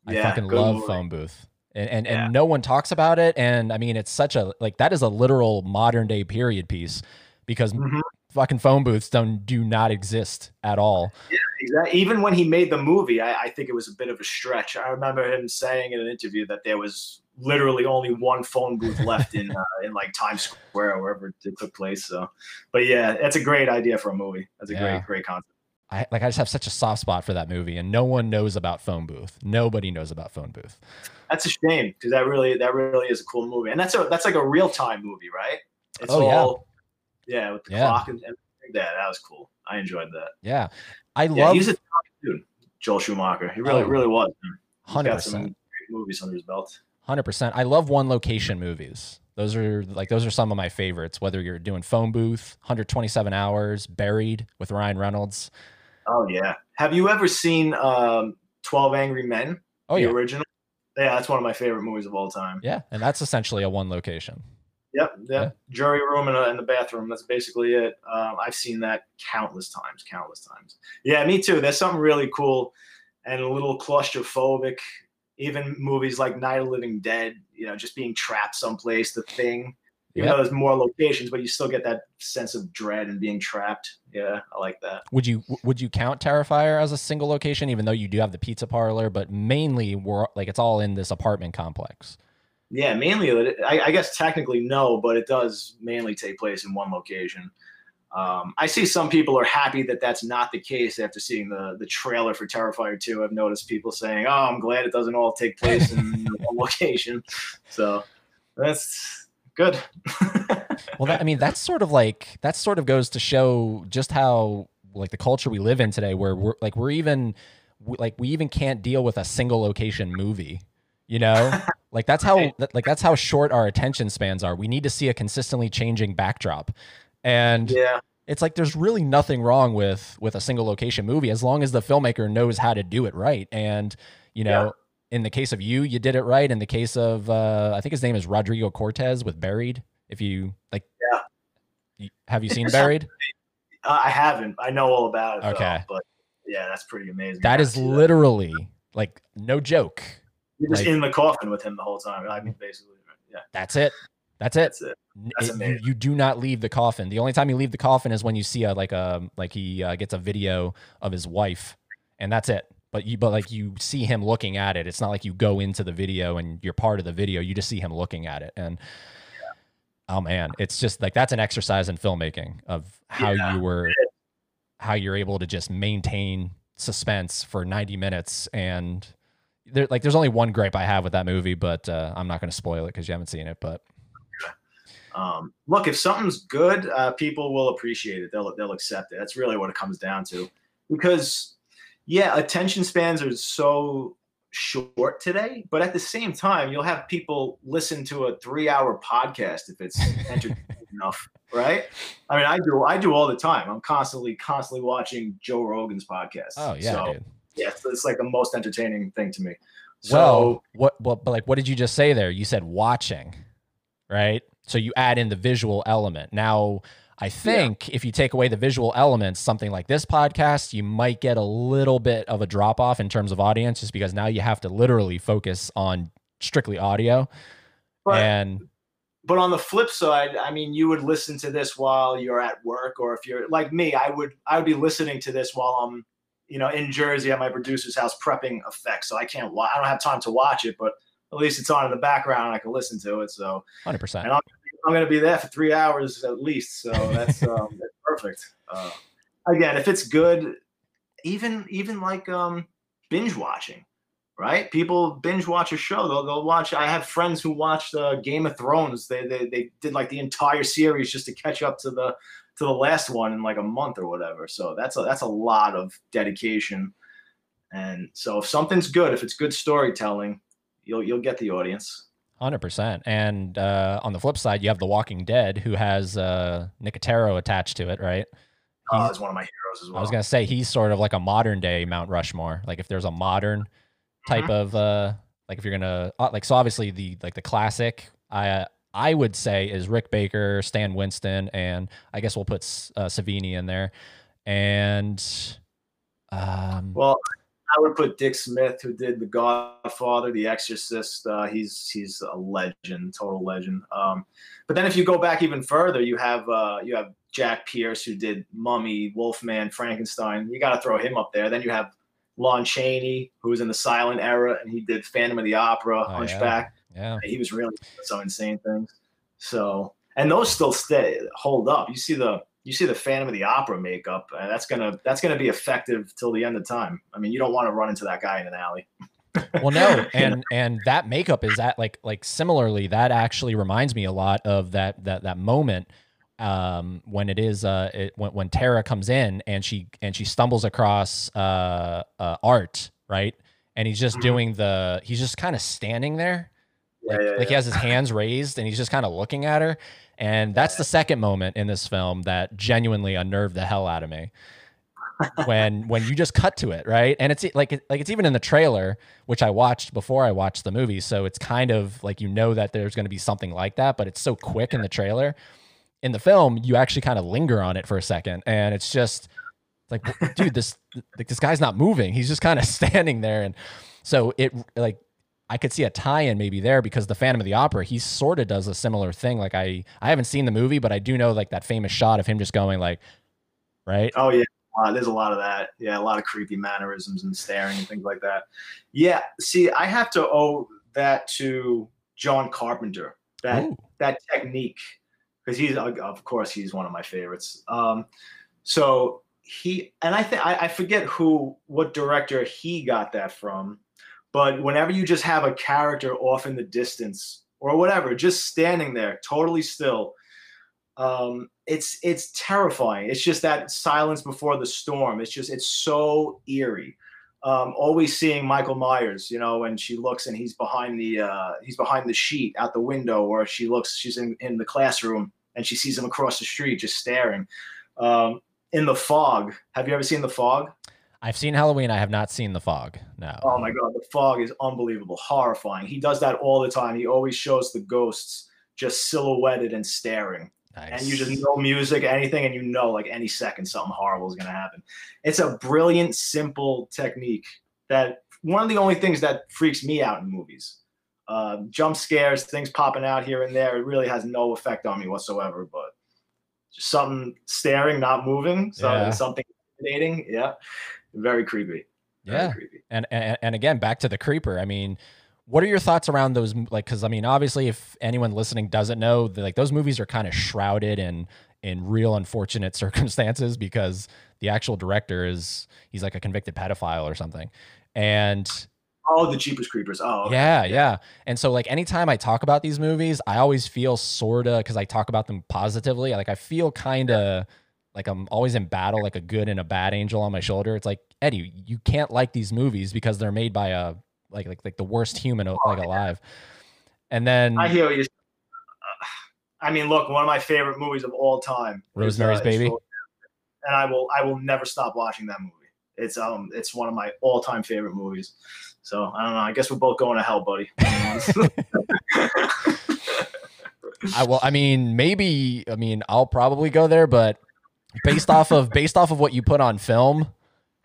I Yeah, fucking love movie. Phone Booth. And and, Yeah. and no one talks about it. And I mean, it's such a like that is a literal modern day period piece because Mhm. Fucking phone booths don't do not exist at all. Exactly. Even when he made the movie, I, I think it was a bit of a stretch. I remember him saying in an interview that there was literally only one phone booth left in [laughs] uh, in like Times Square or wherever it took place. So, but yeah, that's a great idea for a movie. That's a Yeah. great, great concept. I like I just have such a soft spot for that movie, and no one knows about Phone Booth. Nobody knows about Phone Booth. That's a shame because that really, that really is a cool movie, and that's a that's like a real time movie, right? It's Oh, yeah. all, yeah, with the Yeah. clock and, and yeah, that was cool. I enjoyed that. Yeah, I Yeah, love he's a dude, Joel Schumacher. He really, Oh. really was. He's hundred got some percent. great movies under his belt. Hundred percent. I love one location movies. Those are like those are some of my favorites. Whether you're doing Phone Booth, 127 Hours, Buried with Ryan Reynolds. Oh yeah. Have you ever seen um, Twelve Angry Men? Oh the yeah, original. Yeah, that's one of my favorite movies of all time. yeah, and that's essentially a one location. Yep, yep. Yeah. Jury room and, and the bathroom. That's basically it. Um, I've seen that countless times, countless times. Yeah, me too. There's something really cool and a little claustrophobic. Even movies like Night of Living Dead, you know, just being trapped someplace, The Thing. Even Yep. though there's more locations, but you still get that sense of dread and being trapped. Yeah, I like that. Would you would you count Terrifier as a single location, even though you do have the pizza parlor, but mainly we're like it's all in this apartment complex. Yeah, mainly. I, I guess technically no, but it does mainly take place in one location. Um, I see some people are happy that that's not the case after seeing the the trailer for Terrifier 2. I've noticed people saying, "Oh, I'm glad it doesn't all take place in [laughs] one location." So that's good. [laughs] Well, that, I mean, that's sort of like that sort of goes to show just how like the culture we live in today, where we're like we're even like we even can't deal with a single location movie. You know, [laughs] like that's how Right. like that's how short our attention spans are. We need to see a consistently changing backdrop, and yeah, it's like there's really nothing wrong with with a single location movie as long as the filmmaker knows how to do it right. And you know, in the case of you, you did it right. In the case of uh, I think his name is Rodrigo Cortés with Buried. If you like, Yeah. you- have you seen [laughs] Buried? uh, I haven't. I know all about it. though, Okay. but yeah, that's pretty amazing. That is see that. literally like no joke. You're just like- in the coffin with him the whole time. I mean, basically, yeah, That's it. That's it. that's it. That's it- you, do not leave the coffin. The only time you leave the coffin is when you see a like a like he uh, gets a video of his wife, and that's it. But you but like you see him looking at it. It's not like you go into the video and you're part of the video. You just see him looking at it, and oh man, it's just like that's an exercise in filmmaking of how Yeah, you were how you're able to just maintain suspense for 90 minutes and there like there's only one gripe I have with that movie, but uh, I'm not going to spoil it because you haven't seen it. But Um, look, if something's good, uh, people will appreciate it. They'll they'll accept it. That's really what it comes down to. Because yeah, attention spans are so short today, but at the same time, you'll have people listen to a three-hour podcast if it's entertaining [laughs] enough, right? I mean, I do I do all the time. I'm constantly constantly watching Joe Rogan's podcast. Oh yeah, so, dude. Yeah, it's, it's like the most entertaining thing to me. So, well, what what but like what did you just say there? You said watching, right? So you add in the visual element. Now, I think if you take away the visual elements, something like this podcast, you might get a little bit of a drop off in terms of audience just because now you have to literally focus on strictly audio. but, and but on the flip side, I mean, you would listen to this while you're at work, or if you're like me, I would I would be listening to this while I'm, you know, in Jersey at my producer's house prepping effects. So I can't, wa- I don't have time to watch it, but at least it's on in the background. I can listen to it. So 100%. And I'm going to be there for three hours at least. So that's [laughs] um, that's perfect. Uh, again, if it's good, even even like um, binge watching, right? People binge watch a show. They'll, they'll watch. I have friends who watched uh, Game of Thrones. They, they they did like the entire series just to catch up to the to the last one in like a month or whatever. So that's a that's a lot of dedication. And so if something's good, if it's good storytelling, you'll you'll get the audience. Hundred percent. And uh, on the flip side, you have The Walking Dead, who has uh, Nicotero attached to it, right? Uh, He's- one of my heroes as well. I was gonna say he's sort of like a modern day Mount Rushmore. Like if there's a modern type of uh, like if you're gonna uh, like so obviously the like the classic I I would say is Rick Baker, Stan Winston, and I guess we'll put uh, Savini in there. And um, Well, I would put Dick Smith, who did The Godfather, The Exorcist. Uh, he's he's a legend, total legend. Um, but then if you go back even further, you have uh, you have Jack Pierce, who did Mummy, Wolfman, Frankenstein. You got to throw him up there. Then you have Lon Chaney, who was in the silent era, and he did Phantom of the Opera, Oh. Hunchback. yeah, Yeah, he was really doing some insane things. So, and those still stay hold up. You see the you see the Phantom of the Opera makeup, and that's gonna that's gonna be effective till the end of time. I mean, you don't want to run into that guy in an alley. [laughs] well no [laughs] and and that makeup is that like like similarly that actually reminds me a lot of that that that moment um when it is uh it, when, when tara comes in and she and she stumbles across uh, uh art right and he's just Mhm. doing the he's just kind of standing there like, Yeah, yeah, like he has his hands raised and he's just kind of looking at her. And that's the second moment in this film that genuinely unnerved the hell out of me. When when you just cut to it right? And it's like like it's even in the trailer which i watched before i watched the movie. So it's kind of like you know that there's going to be something like that but it's so quick in the trailer. In the film you actually kind of linger on it for a second and it's just like dude this like this guy's not moving. He's just kind of [laughs] standing there. And so it like I could see a tie-in maybe there because the Phantom of the Opera, he sort of does a similar thing. Like I, I haven't seen the movie, but I do know like that famous shot of him just going like, right? Oh yeah, uh, there's a lot of that. Yeah, a lot of creepy mannerisms and staring and things like that. Yeah, see, I have to owe that to John Carpenter. That Ooh. that technique, because he's uh, of course he's one of my favorites. Um, so he and I think I forget who what director he got that from, but whenever you just have a character off in the distance or whatever, just standing there totally still, um, it's it's terrifying. It's just that silence before the storm. It's just it's so eerie. Um, always seeing Michael Myers, you know, and she looks and he's behind the uh, he's behind the sheet out the window, or she looks she's in, in the classroom and she sees him across the street just staring. Um, in the fog, have you ever seen the fog? I've seen Halloween. I have not seen The Fog. No. Oh my god, the fog is unbelievable, horrifying. He does that all the time. He always shows the ghosts just silhouetted and staring. nice. And you just no music, anything, and you know like any second something horrible is gonna happen. It's a brilliant, simple technique that one of the only things that freaks me out in movies. Uh, jump scares, things popping out here and there, it really has no effect on me whatsoever. But just something staring, not moving, so Yeah. something intimidating, yeah, very creepy. Very yeah. creepy. and, and and again back to the creeper i mean what are your thoughts around those like because i mean obviously if anyone listening doesn't know like those movies are kind of shrouded in in real unfortunate [laughs] circumstances because the actual director is he's like a convicted pedophile or something and Oh, the Jeepers Creepers. Oh, okay. Yeah, yeah. And so like anytime I talk about these movies, I always feel sorta because I talk about them positively. Like I feel kind of like I'm always in battle, like a good and a bad angel on my shoulder. It's like Eddie, you can't like these movies because they're made by a like like like the worst human like alive. And then I hear you. Uh, I mean, look, one of my favorite movies of all time, is, Rosemary's uh, Baby? And I will I will never stop watching that movie. It's um it's one of my all time favorite movies. So I don't know. I guess we're both going to hell, buddy. [laughs] [laughs] I will. I mean, maybe. I mean, I'll probably go there, but based off of based off of what you put on film,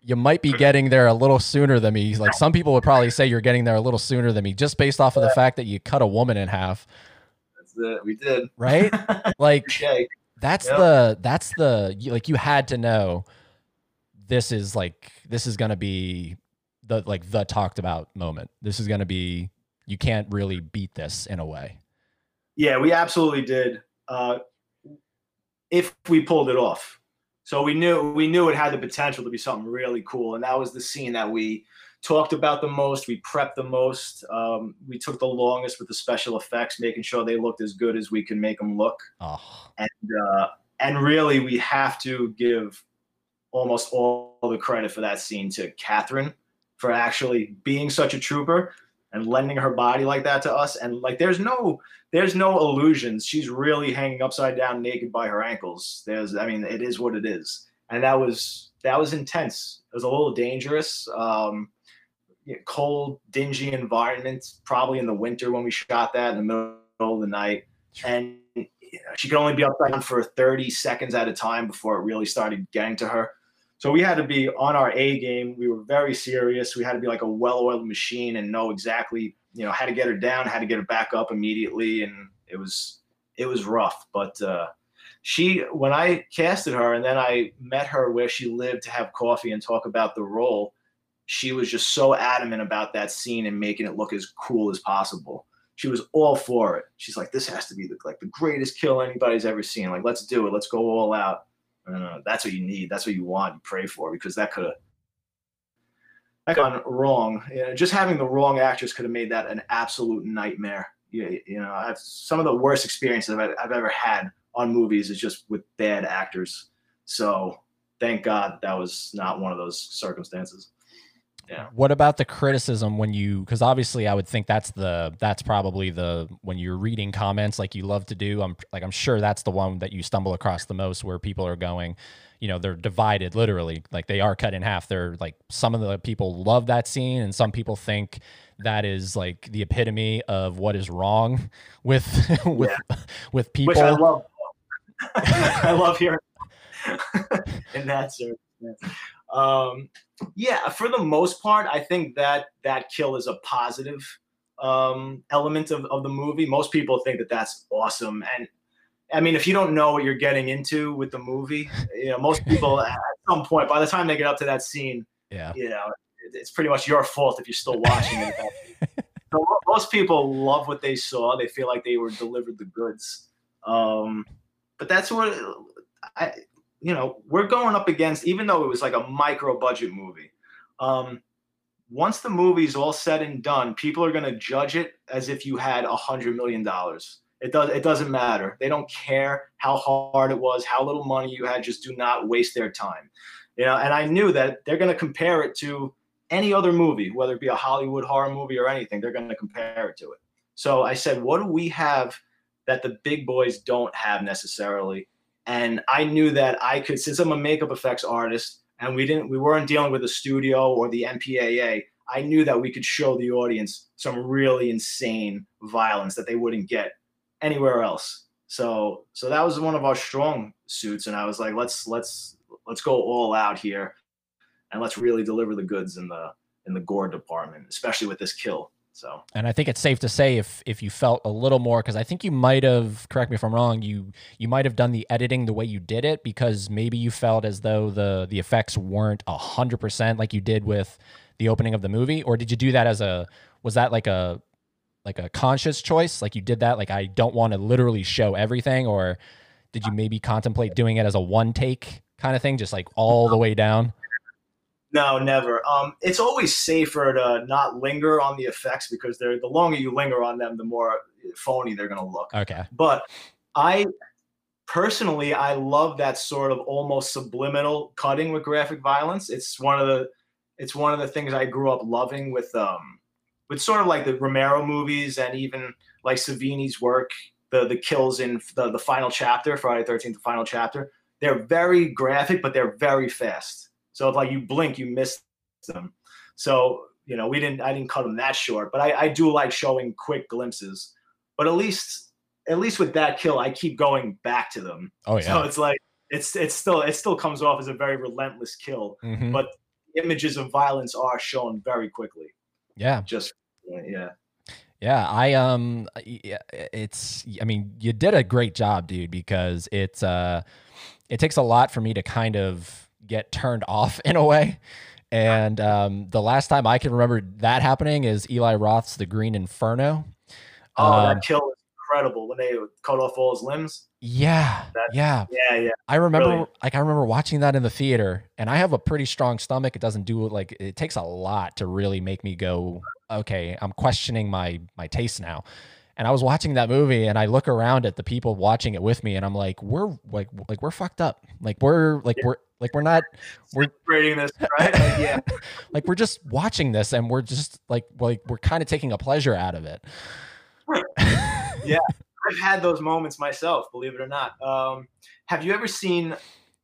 you might be getting there a little sooner than me. Like some people would probably say you're getting there a little sooner than me, just based off of the fact that you cut a woman in half, That's it. We did. right? [laughs] Like Okay. that's Yep. the that's the like you had to know. This is like this is gonna be the like the talked about moment. This is gonna be you can't really beat this in a way. Yeah, we absolutely did. Uh, if we pulled it off, so we knew we knew it had the potential to be something really cool, and that was the scene that we talked about the most. We prepped the most. Um, we took the longest with the special effects, making sure they looked as good as we could make them look. Oh, And uh, and really, we have to give almost all the credit for that scene to Catherine for actually being such a trooper and lending her body like that to us. And like, there's no there's no illusions. She's really hanging upside down, naked by her ankles. There's, I mean, it is what it is, and that was that was intense. It was a little dangerous. Um, cold, dingy environment, probably in the winter when we shot that in the middle of the night, and you know, she could only be upside down for 30 seconds at a time before it really started getting to her. So we had to be on our A game. We were very serious. We had to be like a well-oiled machine and know exactly, you know, how to get her down, how to get her back up immediately. And it was it was rough. But uh, she, when I casted her, and then I met her where she lived to have coffee and talk about the role, she was just so adamant about that scene and making it look as cool as possible. She was all for it. She's like, "This has to be the, like the greatest kill anybody's ever seen. Like, let's do it. Let's go all out." Uh, that's what you need. That's what you want. You pray for because that could have that gone wrong. You know, just having the wrong actress could have made that an absolute nightmare. You, you know, I've, some of the worst experiences I've, I've ever had on movies is just with bad actors. So thank God that was not one of those circumstances. Yeah. What about the criticism when you because obviously I would think that's the that's probably the when you're reading comments like you love to do. I'm like I'm sure that's the one that you stumble across the most where people are going, you know, they're divided literally. Like they are cut in half. They're like some of the people love that scene and some people think that is like the epitome of what is wrong [laughs] with [laughs] with with people. Which I love. [laughs] I love hearing in that circumstance. Um, yeah, for the most part, I think that that kill is a positive um, element of, of the movie. Most people think that that's awesome, and I mean, if you don't know what you're getting into with the movie, you know, most [laughs] people at some point, by the time they get up to that scene, yeah. you know, it- it's pretty much your fault if you're still watching it. [laughs] so most people love what they saw. They feel like they were delivered the goods. Um, but that's what I, you know, we're going up against. Even though it was like a micro budget movie, um, once the movie's all said and done, people are going to judge it as if you had a hundred million dollars. It does. It doesn't matter. They don't care how hard it was, how little money you had. Just do not waste their time. You know. And I knew that they're going to compare it to any other movie, whether it be a Hollywood horror movie or anything. They're going to compare it to it. So I said, what do we have that the big boys don't have necessarily? And I knew that I could, since I'm a makeup effects artist, and we didn't, we weren't dealing with a studio or the MPAA. I knew that we could show the audience some really insane violence that they wouldn't get anywhere else. So, so that was one of our strong suits, and I was like, let's let's let's go all out here, and let's really deliver the goods in the in the gore department, especially with this kill. So. And I think it's safe to say if if you felt a little more because I think you might have correct me if I'm wrong you you might have done the editing the way you did it because maybe you felt as though the the effects weren't a hundred percent like you did with the opening of the movie or did you do that as a was that like a like a conscious choice? Like you did that like I don't want to literally show everything or did you maybe contemplate doing it as a one take kind of thing just like all the way down No, never. Um, it's always safer to not linger on the effects because they're the longer you linger on them, the more phony they're gonna look. Okay. But I personally, I love that sort of almost subliminal cutting with graphic violence. It's one of the it's one of the things I grew up loving with um with sort of like the Romero movies and even like Savini's work, the the kills in the the final chapter, Friday Thirteenth, the final chapter. They're very graphic, but they're very fast. So if like you blink, you miss them. So you know, we didn't. I didn't cut them that short, but I, I do like showing quick glimpses. But at least, at least with that kill, I keep going back to them. Oh yeah. So it's like it's it's still it still comes off as a very relentless kill, Mhm. but images of violence are shown very quickly. yeah. Just yeah. Yeah, I um yeah, it's I mean, you did a great job, dude, because it's uh it takes a lot for me to kind of get turned off [laughs] in a way. And um the last time I can remember that happening is Eli Roth's The Green Inferno. Oh, Um, that kill was incredible when they cut off all his limbs. Yeah. Yeah. Yeah, yeah. I remember Brilliant. like I remember watching that in the theater and I have a pretty strong stomach. It doesn't do like it takes a lot to really make me go, okay, I'm questioning my my taste now. And I was watching that movie and I look around at the people watching it with me and I'm like, we're like like we're fucked up. Like we're like Yeah. we're like we're not we're creating this right? Like, yeah. [laughs] like we're just watching this and we're just like like we're kind of taking a pleasure out of it. Yeah. I've had those moments myself, believe it or not. Um, have you ever seen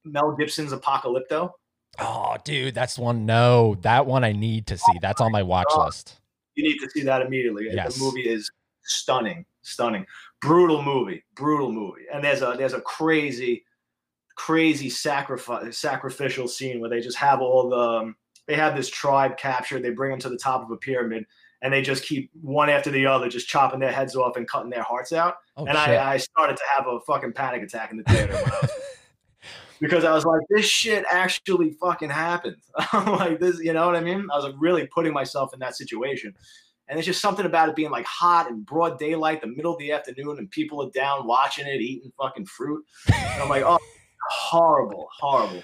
Mel Gibson's Apocalypto? Oh, dude, that's one. No, that one I need to see. That's on my watch God. list. You need to see that immediately. Yes. The movie is stunning, stunning, brutal movie, brutal movie. And there's a there's a crazy, crazy sacrifice sacrificial scene where they just have all the um, they have this tribe captured. They bring them to the top of a pyramid, and they just keep one after the other, just chopping their heads off and cutting their hearts out. Oh, and. I, I started to have a fucking panic attack in the theater I was [laughs] because I was like, this shit actually fucking happened. [laughs] I'm like this, you know what I mean? I was like really putting myself in that situation. And it's just something about it being like hot and broad daylight, the middle of the afternoon, and people are down watching it, eating fucking fruit. And I'm like, oh, horrible, horrible.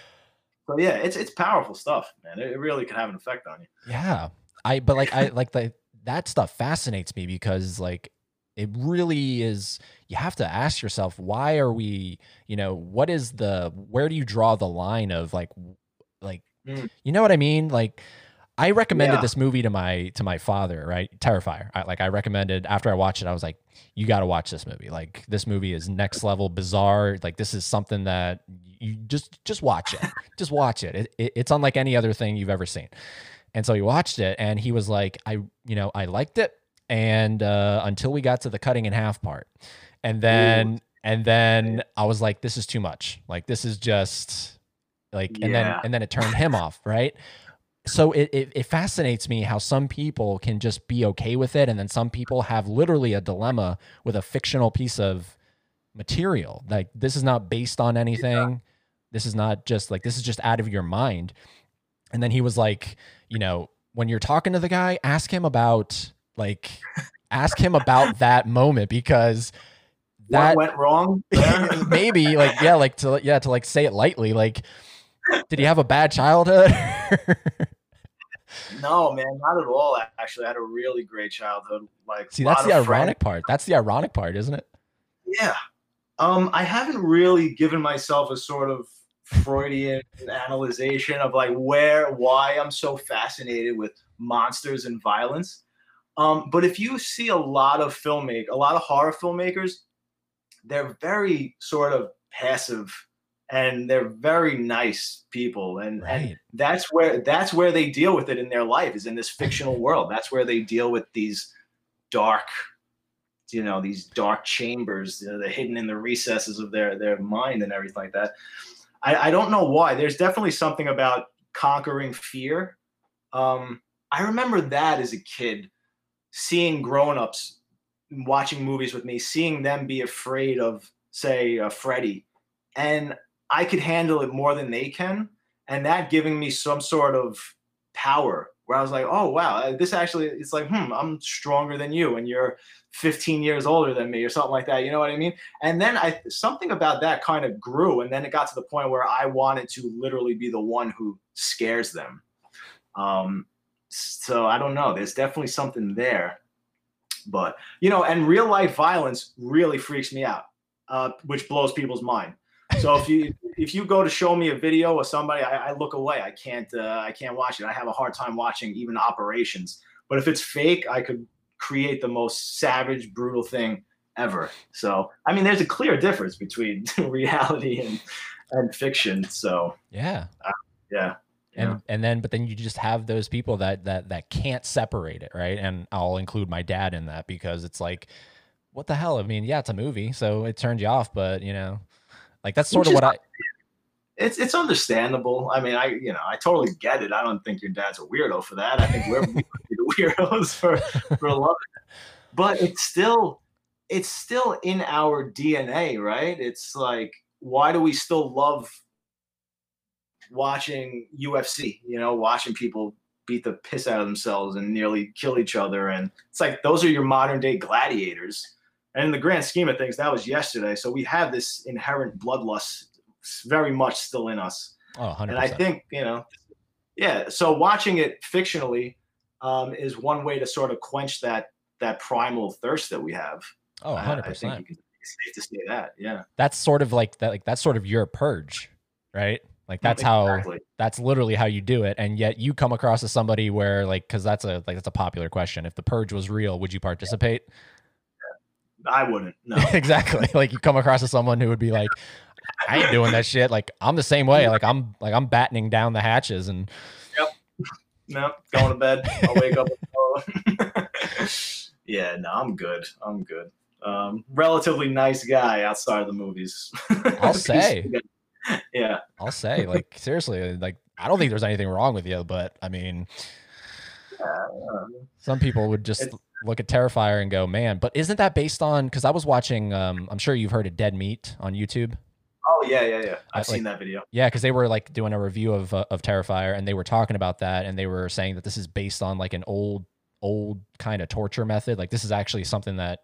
So yeah, it's it's powerful stuff, man. It, it really can have an effect on you. Yeah. I but like I like the that stuff fascinates me because like it really is you have to ask yourself why are we, you know, what is the where do you draw the line of like like Mm. you know what I mean? Like I recommended Yeah. this movie to my to my father, right? Terrifier. I, like I recommended after I watched it, I was like, you got to watch this movie. Like this movie is next level bizarre. Like this is something that you just just watch it. [laughs] just watch it. It, it. It's unlike any other thing you've ever seen. And so he watched it and he was like, I, you know, I liked it. And uh, until we got to the cutting in half part. And then, and then I was like, this is too much. Like, this is just like, and then, and then it turned him off. Right. So it, it, it fascinates me how some people can just be okay with it. And then some people have literally a dilemma with a fictional piece of material. Like, this is not based on anything. This is not just like, this is just out of your mind. And then he was like, you know, when you're talking to the guy, ask him about like ask him about [laughs] that moment because that what went wrong? [laughs] maybe like yeah, like to yeah, to like say it lightly, like did he have a bad childhood? [laughs] no, man, not at all. Actually, I had a really great childhood. Like, See, that's the of friends. ironic part. That's the ironic part, isn't it? Yeah. Um, I haven't really given myself a sort of Freudian analyzation of like where, why I'm so fascinated with monsters and violence. Um, but if you see a lot of filmmak, a lot of horror filmmakers, they're very sort of passive and they're very nice people. And, and that's where that's where they deal with it in their life is in this fictional world. That's where they deal with these dark, you know, these dark chambers, you know, they're hidden in the recesses of their their mind and everything like that. I, I don't know why. There's definitely something about conquering fear. Um, I remember that as a kid, seeing grown-ups watching movies with me, seeing them be afraid of, say, uh, Freddy, and I could handle it more than they can, and that giving me some sort of power where I was like, oh wow, uh, this actually it's like, hmm, I'm stronger than you, and you're 15 years older than me, or something like that. You know what I mean? And then I something about that kind of grew, and then it got to the point where I wanted to literally be the one who scares them. Um, so I don't know. There's definitely something there, but you know, and real life violence really freaks me out, uh, which blows people's mind. So if you if you go to show me a video of somebody, I, I look away. I can't uh, I can't watch it. I have a hard time watching even operations. But if it's fake, I could create the most savage, brutal thing ever. So I mean, there's a clear difference between [laughs] reality and and fiction. So Yeah. yeah, and Yeah. and then but then you just have those people that that that can't separate it right and i'll include my dad in that because it's like what the hell i mean yeah it's a movie so it turned you off but you know like that's sort Which of what i it's it's understandable. I mean, I you know I totally get it. I don't think your dad's a weirdo for that. I think we're we would be the weirdos for for loving it. But it's still it's still in our DNA, right? It's like why do we still love watching UFC? You know, watching people beat the piss out of themselves and nearly kill each other, and it's like those are your modern day gladiators. And in the grand scheme of things, that was yesterday. So we have this inherent bloodlust very much still in us. oh 100% And I think, you know, yeah. So watching it fictionally um, is one way to sort of quench that that primal thirst that we have. oh I- 100% I think you can, it's safe to say that. Yeah. that's sort of like that like that's sort of your purge right like that's how Exactly. that's literally how you do it and yet you come across as somebody where like because that's a like that's a popular question if the purge was real would you participate I wouldn't. No. [laughs] exactly [laughs] like you come across as someone who would be like i ain't doing that shit like i'm the same way like i'm like i'm battening down the hatches and Yep. no. Going to bed. I'll wake up. [laughs] yeah. No, I'm good. I'm good. Um, relatively nice guy outside of the movies. I'll say. Yeah. i'll say like seriously like i don't think there's anything wrong with you but i mean Uh, some people would just look at terrifier and go man but isn't that based on because i was watching um i'm sure you've heard of dead meat on youtube oh yeah, yeah, yeah. I've like- seen that video. Yeah, because they were like doing a review of uh, of Terrifier, and they were talking about that, and they were saying that this is based on like an old old kind of torture method. Like this is actually something that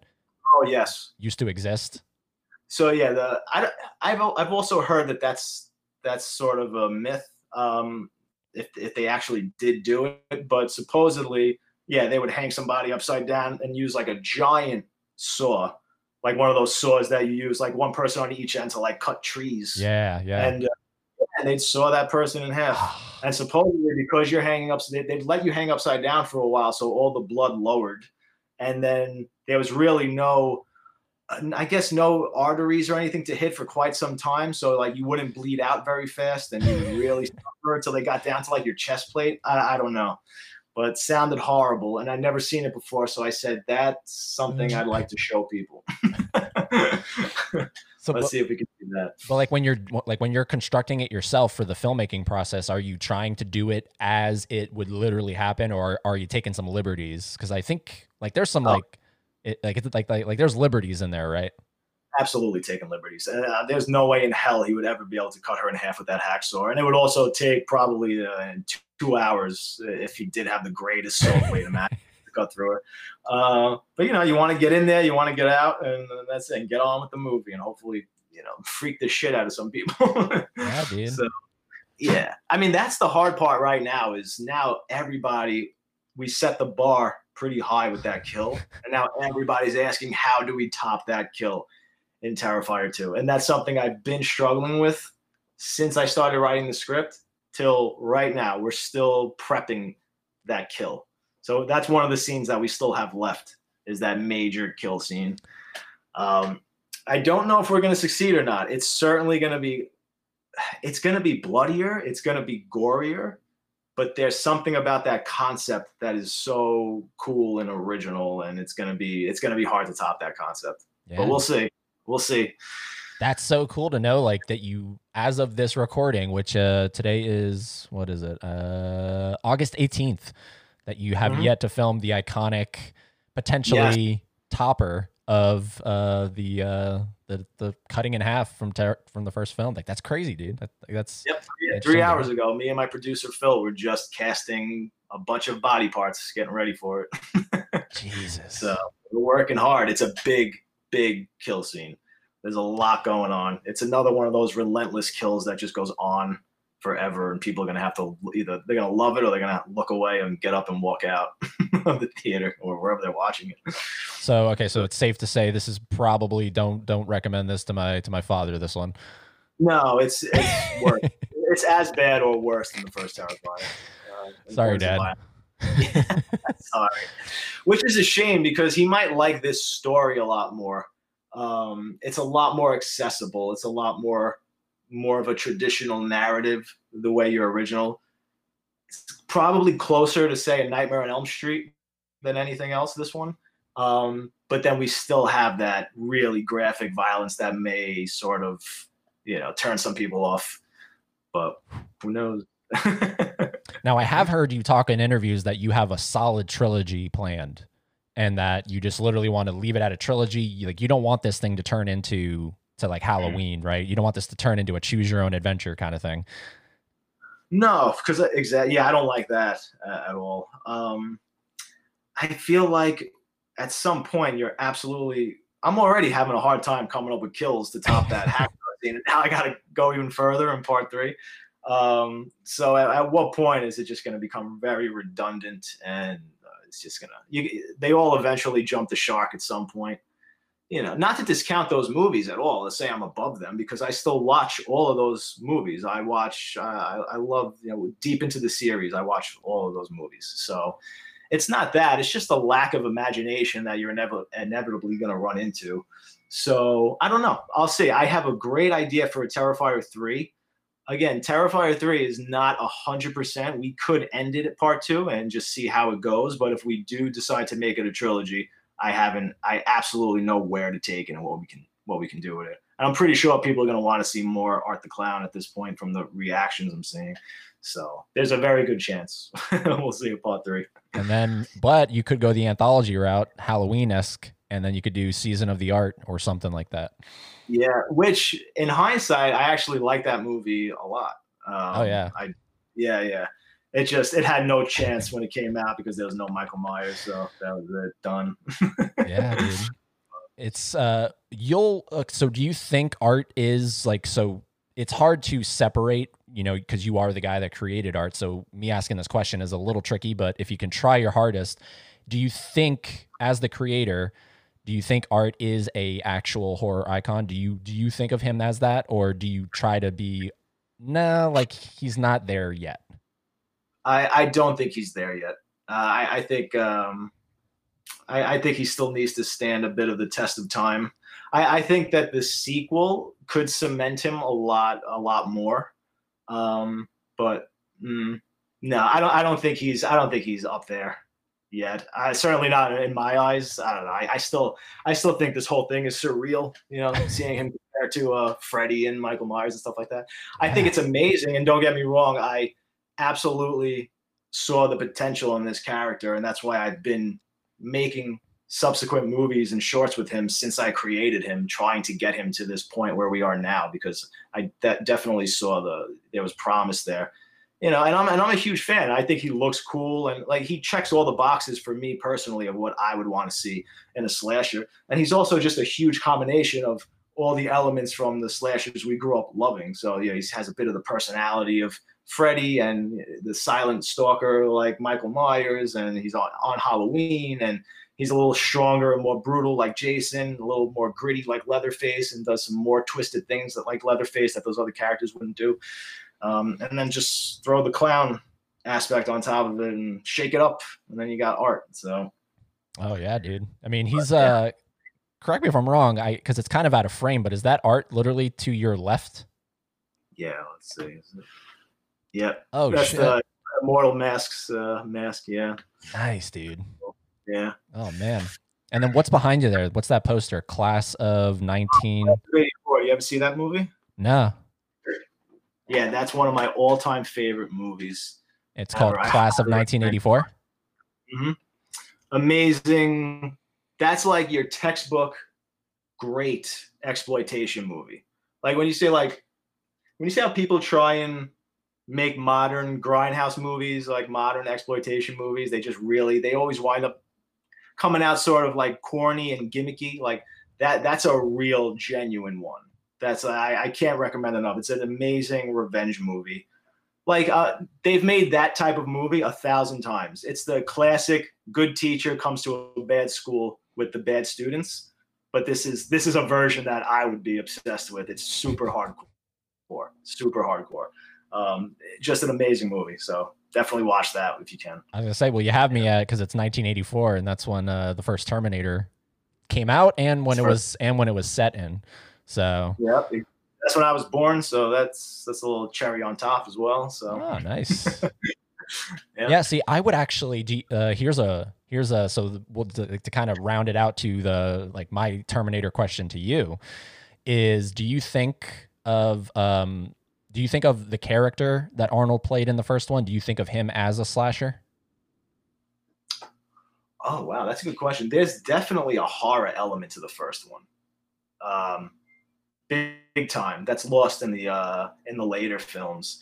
Oh yes. used to exist. So yeah, the I I've I've also heard that that's that's sort of a myth. Um, if if they actually did do it, but supposedly, yeah, they would hang somebody upside down and use like a giant saw, like one of those saws that you use, like one person on each end to like cut trees. Yeah, yeah. And uh, and they'd saw that person in half. [sighs] And supposedly, because you're hanging up, they, they'd let you hang upside down for a while, so all the blood lowered, and then there was really no, I guess, no arteries or anything to hit for quite some time. So like you wouldn't bleed out very fast, and you would really [laughs] suffer until they got down to like your chest plate. I, I don't know, but it sounded horrible, and I'd never seen it before. So I said that's something I'd like to show people. [laughs] so, Let's but, see if we can do that. but like when you're like when you're constructing it yourself for the filmmaking process, are you trying to do it as it would literally happen, or are you taking some liberties? Because I think like there's some Oh. like it, like it's like, like like there's liberties in there, right? absolutely taking liberties. Uh, there's no way in hell he would ever be able to cut her in half with that hacksaw, and it would also take probably uh, two, two hours uh, if he did have the greatest imagine [laughs] to cut through her. Uh, but you know, you want to get in there, you want to get out, and uh, that's it. And get on with the movie, and hopefully, you know, freak the shit out of some people. [laughs] Yeah, dude. So, yeah, I mean, that's the hard part right now. Is now everybody we set the bar pretty high with that kill, [laughs] and now everybody's asking how do we top that kill in Terrifier 2, and that's something I've been struggling with since I started writing the script till right now. We're still prepping that kill, so that's one of the scenes that we still have left is that major kill scene. Um, I don't know if we're going to succeed or not. It's certainly going to be it's going to be bloodier, it's going to be gorier, but there's something about that concept that is so cool and original and it's going to be it's going to be hard to top that concept. Yeah. But we'll see. We'll see. That's so cool to know, like that you, as of this recording, which uh today is what is it, uh August eighteenth, that you have Mhm. yet to film the iconic, potentially topper of uh the uh the the cutting in half from ter- from the first film. Like that's crazy, dude. That, that's Yep. Yeah, three hours ago, me and my producer Phil were just casting a bunch of body parts, getting ready for it. [laughs] Jesus. So we're working hard. It's a big, big kill scene. There's a lot going on. It's another one of those relentless kills that just goes on forever, and people are gonna have to either they're gonna love it or they're gonna look away and get up and walk out [laughs] of the theater or wherever they're watching it. So okay, so it's safe to say this is probably don't don't recommend this to my to my father. This one. No, it's it's worse. [laughs] it's as bad or worse than the first Terrifier. Uh, Sorry, Dad. [laughs] Sorry. Which is a shame because he might like this story a lot more. Um, it's a lot more accessible. It's a lot more more of a traditional narrative the way your original. It's probably closer to say a Nightmare on Elm Street than anything else. This one, um, but then we still have that really graphic violence that may sort of you know turn some people off. But who knows? [laughs] now I have heard you talk in interviews that you have a solid trilogy planned and that you just literally want to leave it at a trilogy. Like you don't want this thing to turn into to like mm-hmm. Halloween, right? You don't want this to turn into a choose your own adventure kind of thing. No, because uh, exactly, yeah, I don't like that uh, at all. Um, I feel like at some point you're absolutely. I'm already having a hard time coming up with kills to top that [laughs] hack scene, and now I got to go even further in part three. Um, so at, at, what point is it just going to become very redundant and it's just gonna? You, they all eventually jump the shark at some point you know, not to discount those movies at all. Let's say I'm above them because I still watch all of those movies. I watch, uh, I, I love, you know, deep into the series. I watch all of those movies. So it's not that. It's just a lack of imagination that you're inev- inevitably going to run into. So I don't know. I'll say I have a great idea for a Terrifier three. Again, Terrifier three is not a hundred percent. We could end it at part two and just see how it goes. But if we do decide to make it a trilogy, I haven't. I absolutely know where to take it and what we can what we can do with it. And I'm pretty sure people are going to want to see more Art the Clown at this point from the reactions I'm seeing. So there's a very good chance [laughs] we'll see a part three. And then, but you could go the anthology route, Halloween esque, and then you could do Season of the Art or something like that. Yeah, which in hindsight, I actually like that movie a lot. Um, oh yeah, I yeah yeah it just it had no chance when it came out because there was no Michael Myers, so that was it done. yeah, dude. It's uh you'll uh, so do you think art is like so it's hard to separate, you know, because you are the guy that created art. So me asking this question is a little tricky, but if you can try your hardest, do you think as the creator, do you think art is a actual horror icon? Do you do you think of him as that or do you try to be nah, like he's not there yet? I, I don't think he's there yet. Uh, I, I, think um, I, I, think he still needs to stand a bit of the test of time. I, I think that the sequel could cement him a lot, a lot more. Um, but mm, no, I don't. I don't think he's. I don't think he's up there yet. I, certainly not in my eyes. I don't know. I, I, still, I still think this whole thing is surreal. You know, [laughs] seeing him compared to uh, Freddy and Michael Myers and stuff like that. I think it's amazing. And don't get me wrong. I absolutely saw the potential in this character, and that's why I've been making subsequent movies and shorts with him since I created him, trying to get him to this point where we are now, because I de- definitely saw the there was promise there. You know, and I'm and I'm a huge fan. I think he looks cool and like he checks all the boxes for me personally of what I would want to see in a slasher. And he's also just a huge combination of all the elements from the slashers we grew up loving. So yeah, he has a bit of the personality of Freddy and the silent stalker like Michael Myers, and he's on, on Halloween, and he's a little stronger and more brutal like Jason, a little more gritty like Leatherface, and does some more twisted things that like Leatherface that those other characters wouldn't do. Um, and then just throw the clown aspect on top of it and shake it up, and then you got art. So, oh yeah, dude. I mean, he's uh, correct me if I'm wrong, I because it's kind of out of frame, but is that art literally to your left? Yeah, let's see. Yeah. Oh That's shit. The Immortal Masks uh, mask. Yeah. Nice, dude. Yeah. Oh man. And then what's behind you there? What's that poster? Class of 19. You ever see that movie? No. Yeah, that's one of my all-time favorite movies. It's called ever. Class of 1984. Mm-hmm. Amazing. That's like your textbook great exploitation movie. Like when you say like when you see how people try and make modern grindhouse movies, like modern exploitation movies. They just really they always wind up coming out sort of like corny and gimmicky. Like that that's a real genuine one. That's I, I can't recommend enough. It's an amazing revenge movie. like uh, they've made that type of movie a thousand times. It's the classic good teacher comes to a bad school with the bad students. But this is this is a version that I would be obsessed with. It's super hardcore, super hardcore. Um, just an amazing movie. So definitely watch that if you can. I was gonna say, well, you have me at because it's 1984, and that's when uh, the first Terminator came out, and when it was and when it was set in. So yeah, that's when I was born. So that's that's a little cherry on top as well. So oh, nice. [laughs] yeah. yeah. See, I would actually. Uh, here's a here's a so we'll, to, to kind of round it out to the like my Terminator question to you is: Do you think of um do you think of the character that Arnold played in the first one? Do you think of him as a slasher? Oh wow, that's a good question. There's definitely a horror element to the first one. Um, big, big time. That's lost in the uh, in the later films.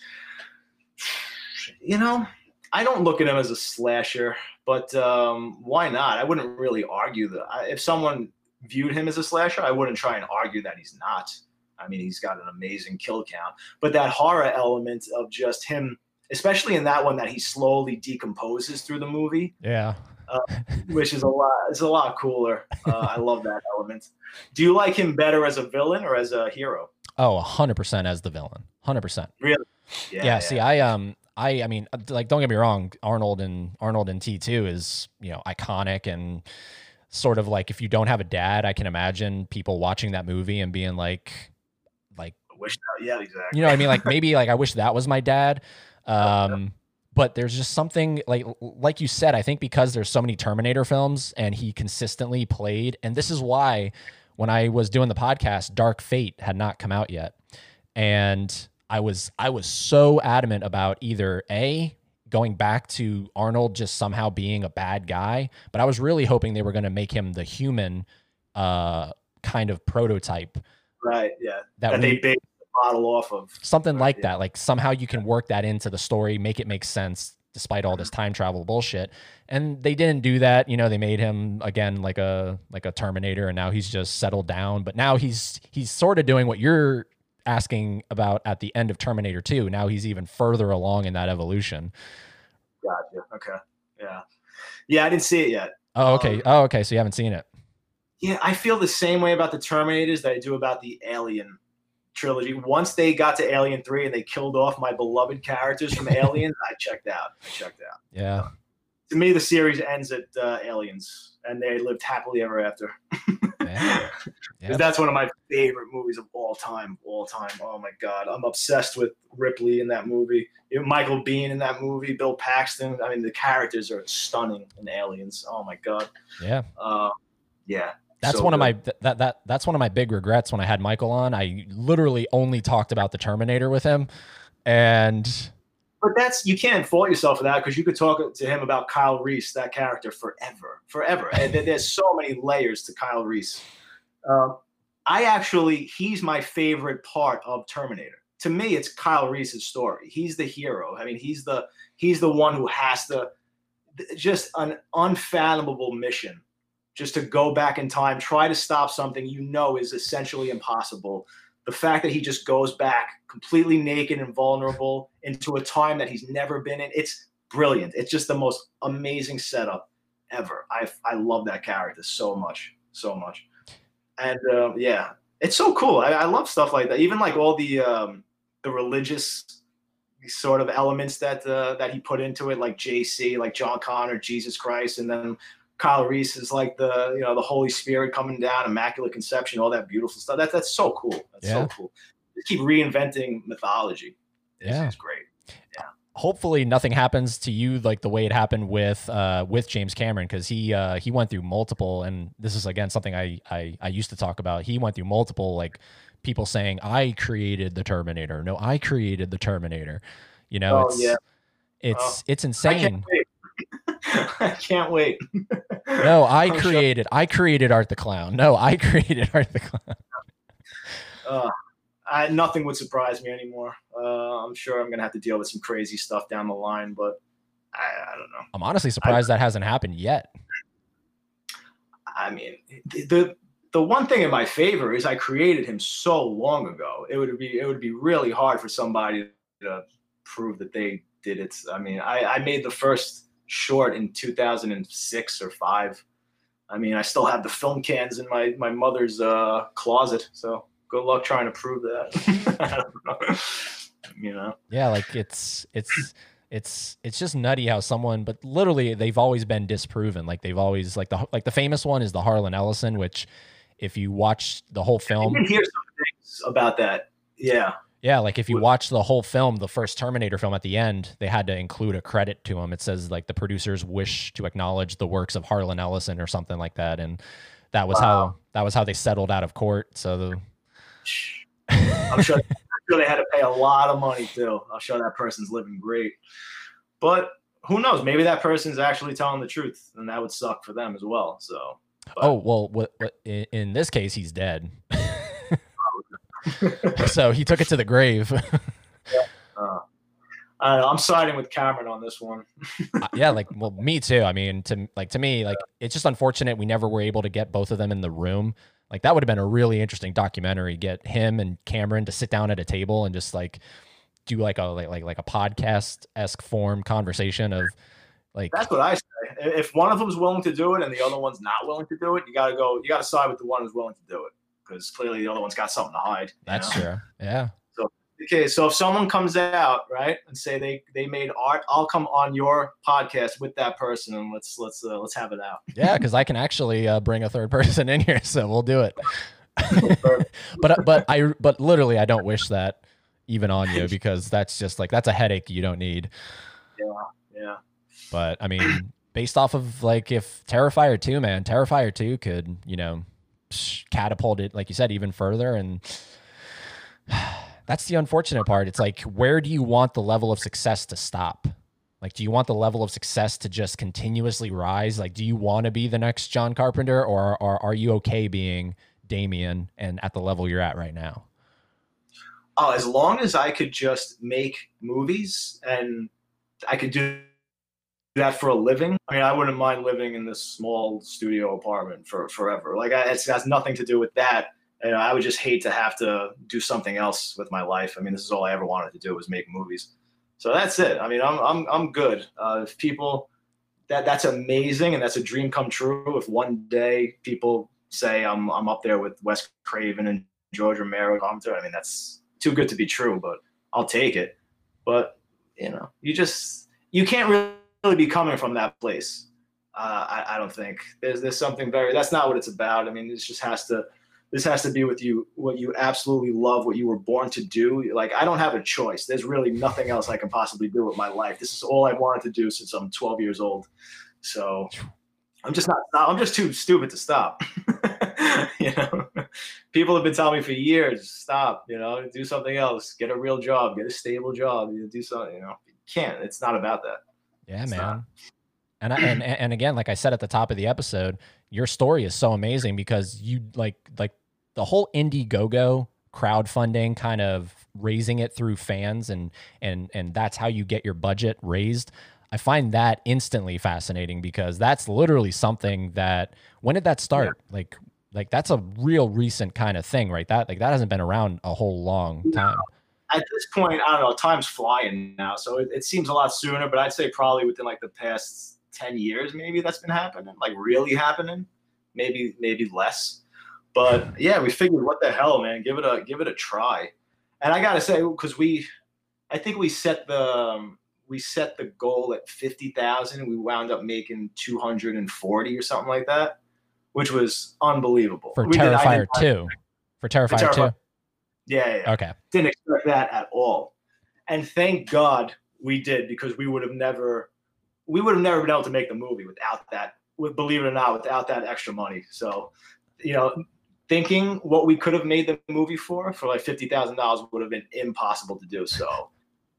You know, I don't look at him as a slasher, but um, why not? I wouldn't really argue that. If someone viewed him as a slasher, I wouldn't try and argue that he's not. I mean, he's got an amazing kill count, but that horror element of just him, especially in that one that he slowly decomposes through the movie. Yeah. Uh, which is a lot is a lot cooler. Uh, I love that element. Do you like him better as a villain or as a hero? Oh, 100% as the villain. 100%. Really? Yeah, yeah, yeah, see, I um I I mean, like don't get me wrong, Arnold and Arnold and T2 is, you know, iconic and sort of like if you don't have a dad, I can imagine people watching that movie and being like like wish that, yeah, exactly. You know what I mean? Like maybe like I wish that was my dad. Um but there's just something like like you said, I think because there's so many Terminator films and he consistently played and this is why when I was doing the podcast Dark Fate had not come out yet. And I was I was so adamant about either A going back to Arnold just somehow being a bad guy, but I was really hoping they were going to make him the human uh kind of prototype. Right, yeah. That, that they based model off of. Something like yeah. that. Like somehow you can work that into the story, make it make sense despite all this time travel bullshit. And they didn't do that. You know, they made him again like a like a Terminator, and now he's just settled down. But now he's he's sort of doing what you're asking about at the end of Terminator 2. Now he's even further along in that evolution. Gotcha. Okay. Yeah. Yeah, I didn't see it yet. Oh, okay. Um, oh, okay. So you haven't seen it. Yeah, I feel the same way about the Terminators that I do about the Alien trilogy. Once they got to Alien Three and they killed off my beloved characters from [laughs] Aliens, I checked out. I checked out. Yeah. Uh, to me, the series ends at uh, Aliens, and they lived happily ever after. yeah. [laughs] Yep. That's one of my favorite movies of all time. All time. Oh my god, I'm obsessed with Ripley in that movie. Michael Biehn in that movie. Bill Paxton. I mean, the characters are stunning in Aliens. Oh my god. Yeah. Uh, yeah. That's so one good. of my that that that's one of my big regrets when I had Michael on. I literally only talked about the Terminator with him, and but that's you can't fault yourself for that because you could talk to him about Kyle Reese, that character, forever, forever. and there's so many layers to Kyle Reese. Um, I actually, he's my favorite part of Terminator. To me, it's Kyle Reese's story. He's the hero. I mean, he's the he's the one who has to just an unfathomable mission just to go back in time, try to stop something you know is essentially impossible. The fact that he just goes back completely naked and vulnerable into a time that he's never been in, it's brilliant. It's just the most amazing setup ever. I I love that character so much, so much. And uh, yeah, it's so cool. I, I, love stuff like that. Even like all the um, the religious sort of elements that uh, that he put into it, like JC, like John Connor, Jesus Christ, and then Kyle Reese is like the you know the Holy Spirit coming down, Immaculate Conception, all that beautiful stuff. That that's so cool. That's yeah. so cool. Just keep reinventing mythology. It's, yeah, it's great. Yeah. Hopefully nothing happens to you like the way it happened with uh, with James Cameron because he uh, he went through multiple and this is again something I, I I used to talk about. He went through multiple like people saying I created the Terminator. No, I created the Terminator. You know, oh, it's yeah. it's oh. it's insane. [laughs] I can't wait. [laughs] no, [laughs] I created. I created Art the Clown. No, I [laughs] created Art the Clown. Uh, I, nothing would surprise me anymore. Uh, I'm sure I'm gonna have to deal with some crazy stuff down the line, but I, I don't know. I'm honestly surprised I, that hasn't happened yet. I mean, the the one thing in my favor is I created him so long ago. It would be it would be really hard for somebody to prove that they did it. I mean, I, I made the first short in 2006 or five. I mean, I still have the film cans in my my mother's uh, closet. So good luck trying to prove that. [laughs] you know. Yeah, like it's it's it's it's just nutty how someone but literally they've always been disproven. Like they've always like the like the famous one is the Harlan Ellison, which if you watch the whole film You can hear some things about that. Yeah. Yeah, like if you watch the whole film, the first Terminator film at the end, they had to include a credit to him. It says like the producers wish to acknowledge the works of Harlan Ellison or something like that, and that was Wow. how that was how they settled out of court. So the, [laughs] I'm sure, I'm sure they had to pay a lot of money too. I'm sure that person's living great. But who knows? Maybe that person's actually telling the truth, and that would suck for them as well. So oh well, what, what in this case he's dead. [laughs] [laughs] so he took it to the grave. [laughs] uh, I don't know, I'm siding with Cameron on this one. [laughs] Uh, yeah, like well, me too. I mean, to like to me, like it's just unfortunate we never were able to get both of them in the room. Like that would have been a really interesting documentary. Get him and Cameron to sit down at a table and just like do like a like like, like a podcast esque form conversation of like That's what I say. If one of them's willing to do it and the other one's not willing to do it, you got to go. You got to side with the one who's willing to do it because clearly the other one's got something to hide. that's know? true. Yeah. So Okay, so if someone comes out right and say they they made art, I'll come on your podcast with that person and let's let's uh, let's have it out. Yeah, because I can actually uh, bring a third [laughs] person in here, so we'll do it. [laughs] [laughs] but but I but literally I don't wish that even on you because that's just like that's a headache you don't need. Yeah, yeah. But I mean, based off of like if Terrifier 2, man, Terrifier 2 could, you know, sh- catapult it, like you said, even further. And [sighs] that's the unfortunate part. It's like, where do you want the level of success to stop? Like, do you want the level of success to just continuously rise? Like, do you want to be the next John Carpenter or, or are you okay being Damien and at the level you're at right now? Oh, as long as I could just make movies and I could do that for a living. I mean, I wouldn't mind living in this small studio apartment for forever. Like, I, it's has nothing to do with that. And I would just hate to have to do something else with my life. I mean, this is all I ever wanted to do was make movies. So that's it. I mean, I'm I'm I'm good. Uh, if people that that's amazing and that's a dream come true. If one day people say I'm I'm up there with Wes Craven and George Romero, I mean, that's too good to be true. But I'll take it. But you know, you just you can't really be coming from that place. Uh, I, I don't think there's there's something very that's not what it's about. I mean, this just has to this has to be with you what you absolutely love, what you were born to do. Like I don't have a choice. There's really nothing else I can possibly do with my life. This is all I've wanted to do since I'm 12 years old. So I'm just not. I'm just too stupid to stop. [laughs] you know, people have been telling me for years, stop. You know, do something else. Get a real job. Get a stable job. Do something. You know, you can't. It's not about that. Yeah, It's man. not. And, I, and and again, like I said at the top of the episode, your story is so amazing because you like like the whole Indiegogo crowdfunding, kind of raising it through fans, and and and that's how you get your budget raised. I find that instantly fascinating because that's literally something that when did that start? Like like that's a real recent kind of thing, right? That like that hasn't been around a whole long No. At this point, I don't know. Time's flying now, so it, it seems a lot sooner. But I'd say probably within like the past ten years, maybe that's been happening. Like really happening. Maybe maybe less. But yeah, we figured, what the hell, man? Give it a give it a try. And I gotta say, because we, I think we set the um, we set the goal at fifty thousand. We wound up making two hundred and forty or something like that, which was unbelievable. For We Terrifier did- 2. For Terrifier, Terrifier- 2. Yeah, yeah, Okay. didn't expect that at all. And thank God we did because we would have never we would have never been able to make the movie without that with believe it or not without that extra money. So, you know, thinking what we could have made the movie for for like $50,000 would have been impossible to do. So,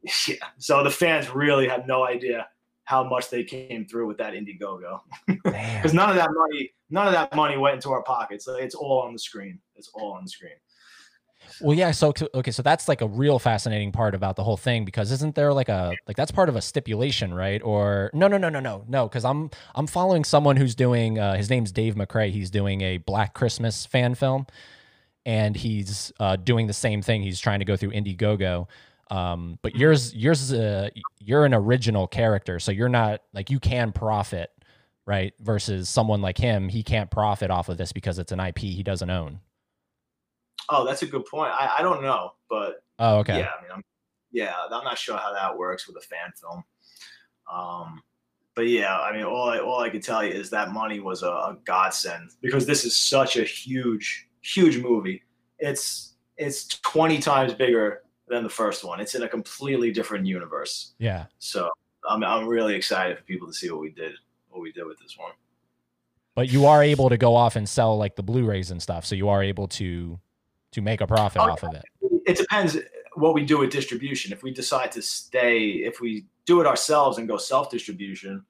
[laughs] yeah. So the fans really have no idea how much they came through with that Indiegogo because [laughs] none of that money none of that money went into our pockets. It's all on the screen. It's all on the screen. Well, yeah. So okay, so that's like a real fascinating part about the whole thing because isn't there like a like that's part of a stipulation, right? Or no, no, no, no, no, no. Because I'm I'm following someone who's doing. Uh, his name's Dave McCrae. He's doing a Black Christmas fan film, and he's uh, doing the same thing. He's trying to go through Indiegogo. Um, but yours, yours, uh, you're an original character, so you're not like you can profit, right? Versus someone like him, he can't profit off of this because it's an IP he doesn't own. Oh, that's a good point. I, I don't know, but Oh, okay. yeah, I mean, I'm, yeah, I'm not sure how that works with a fan film. Um, but yeah, I mean, all I, all I can tell you is that money was a, a godsend because this is such a huge, huge movie. It's it's 20 times bigger than the first one. It's in a completely different universe. Yeah. So I'm I'm really excited for people to see what we did, what we did with this one. But you are able to go off and sell like the Blu-rays and stuff, so you are able to to make a profit Oh, off of it. It depends what we do with distribution. If we decide to stay, if we do it ourselves and go self distribution,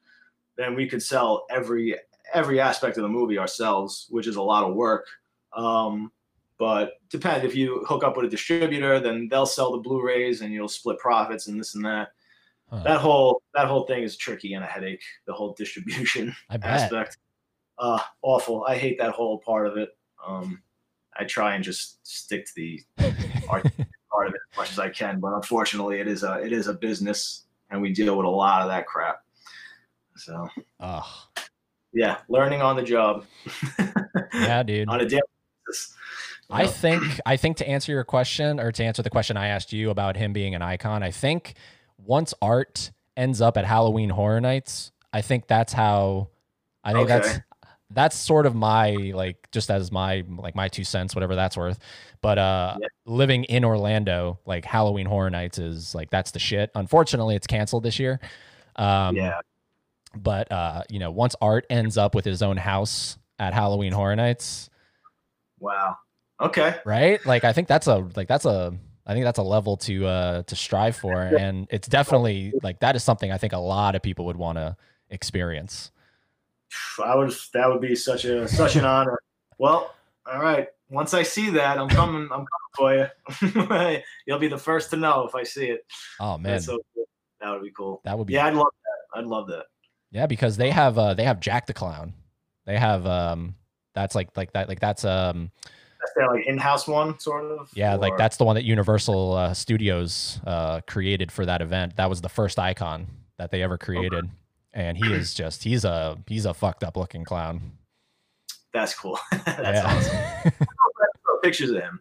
then we could sell every every aspect of the movie ourselves, which is a lot of work. Um, but depend if you hook up with a distributor, then they'll sell the Blu-rays and you'll split profits and this and that. Huh. That whole that whole thing is tricky and a headache. The whole distribution aspect, uh, awful. I hate that whole part of it. Um, I try and just stick to the [laughs] art part of it as much as I can, but unfortunately, it is a it is a business, and we deal with a lot of that crap. So Ugh. yeah, learning on the job. [laughs] Yeah, dude. on a daily basis. I think I think to answer your question or to answer the question I asked you about him being an icon, I think once art ends up at Halloween Horror Nights, I think that's how I think Okay. that's sort of my like just as my like my two cents, whatever that's worth. But uh Yeah. living in Orlando, like Halloween Horror Nights is like that's the shit. Unfortunately, it's canceled this year. Um yeah, but uh, you know, once Art ends up with his own house at Halloween Horror Nights, wow. Okay, right? Like I think that's a like that's a I think that's a level to uh to strive for [laughs] and it's definitely like that is something I think a lot of people would want to experience. I would that would be such a such an honor. Well, all right. Once I see that, I'm coming. I'm coming for you. [laughs] You'll be the first to know if I see it. Oh man, so cool. That would be cool. that would be Yeah, yeah, I'd love that. I'd love that. Yeah, because they have uh they have Jack the Clown. They have um that's like like that like that's um That's their like in-house one, sort of. yeah, like that's the one that Universal uh, Studios uh created for that event. That was the first icon that they ever created. And he is just he's a he's a fucked up looking clown. That's cool. [laughs] That's awesome. [laughs] pictures of him.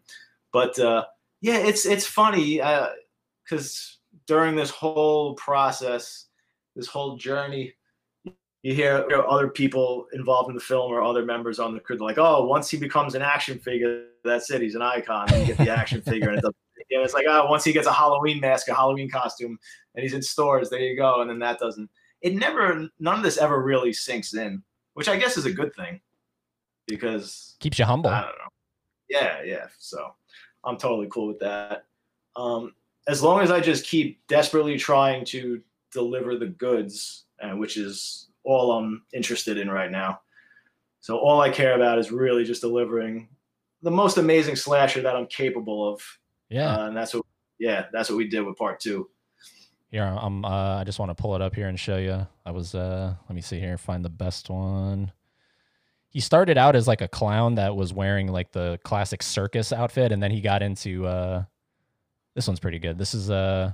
But uh, yeah, it's it's funny because during this whole process, this whole journey, you hear you know, other people involved in the film or other members on the crew. Like, "Oh, once he becomes an action figure, that's it. He's an icon. You get the action [laughs] figure, and it doesn't." And it's like, oh, once he gets a Halloween mask, a Halloween costume, and he's in stores, there you go. And then that doesn't. It never. None of this ever really sinks in, which I guess is a good thing, because Keeps you humble. I don't know. Yeah, yeah. So I'm totally cool with that. Um, as long as I just keep desperately trying to deliver the goods, uh, which is all I'm interested in right now. So all I care about is really just delivering the most amazing slasher that I'm capable of, Yeah. uh, and that's what. Yeah, that's what we did with part two. Here, I'm. Uh, I just want to pull it up here and show you. I was. Uh, let me see here. Find the best one. He started out as like a clown that was wearing like the classic circus outfit, and then he got into. Uh, this one's pretty good. This is uh,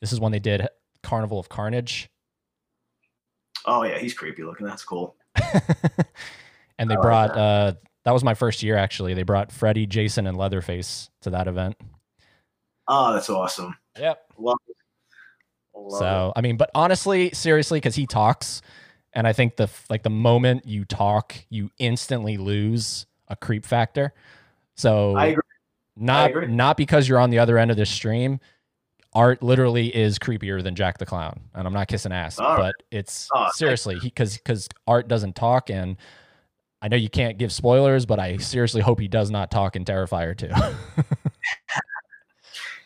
this is when they did Carnival of Carnage, Oh yeah, he's creepy looking. That's cool. [laughs] and they I brought. that. Uh, that was my first year actually. They brought Freddy, Jason, and Leatherface to that event. Oh, that's awesome. Yep. Love it. Love it. So I mean, but honestly, seriously, because he talks, and I think the like the moment you talk, you instantly lose a creep factor. So I agree. not agree. not because you're on the other end of this stream. Art literally is creepier than Jack the Clown, and I'm not kissing ass, All right. but it's Oh, seriously because because Art doesn't talk, and I know you can't give spoilers, but I seriously hope he does not talk in Terrifier 2. [laughs]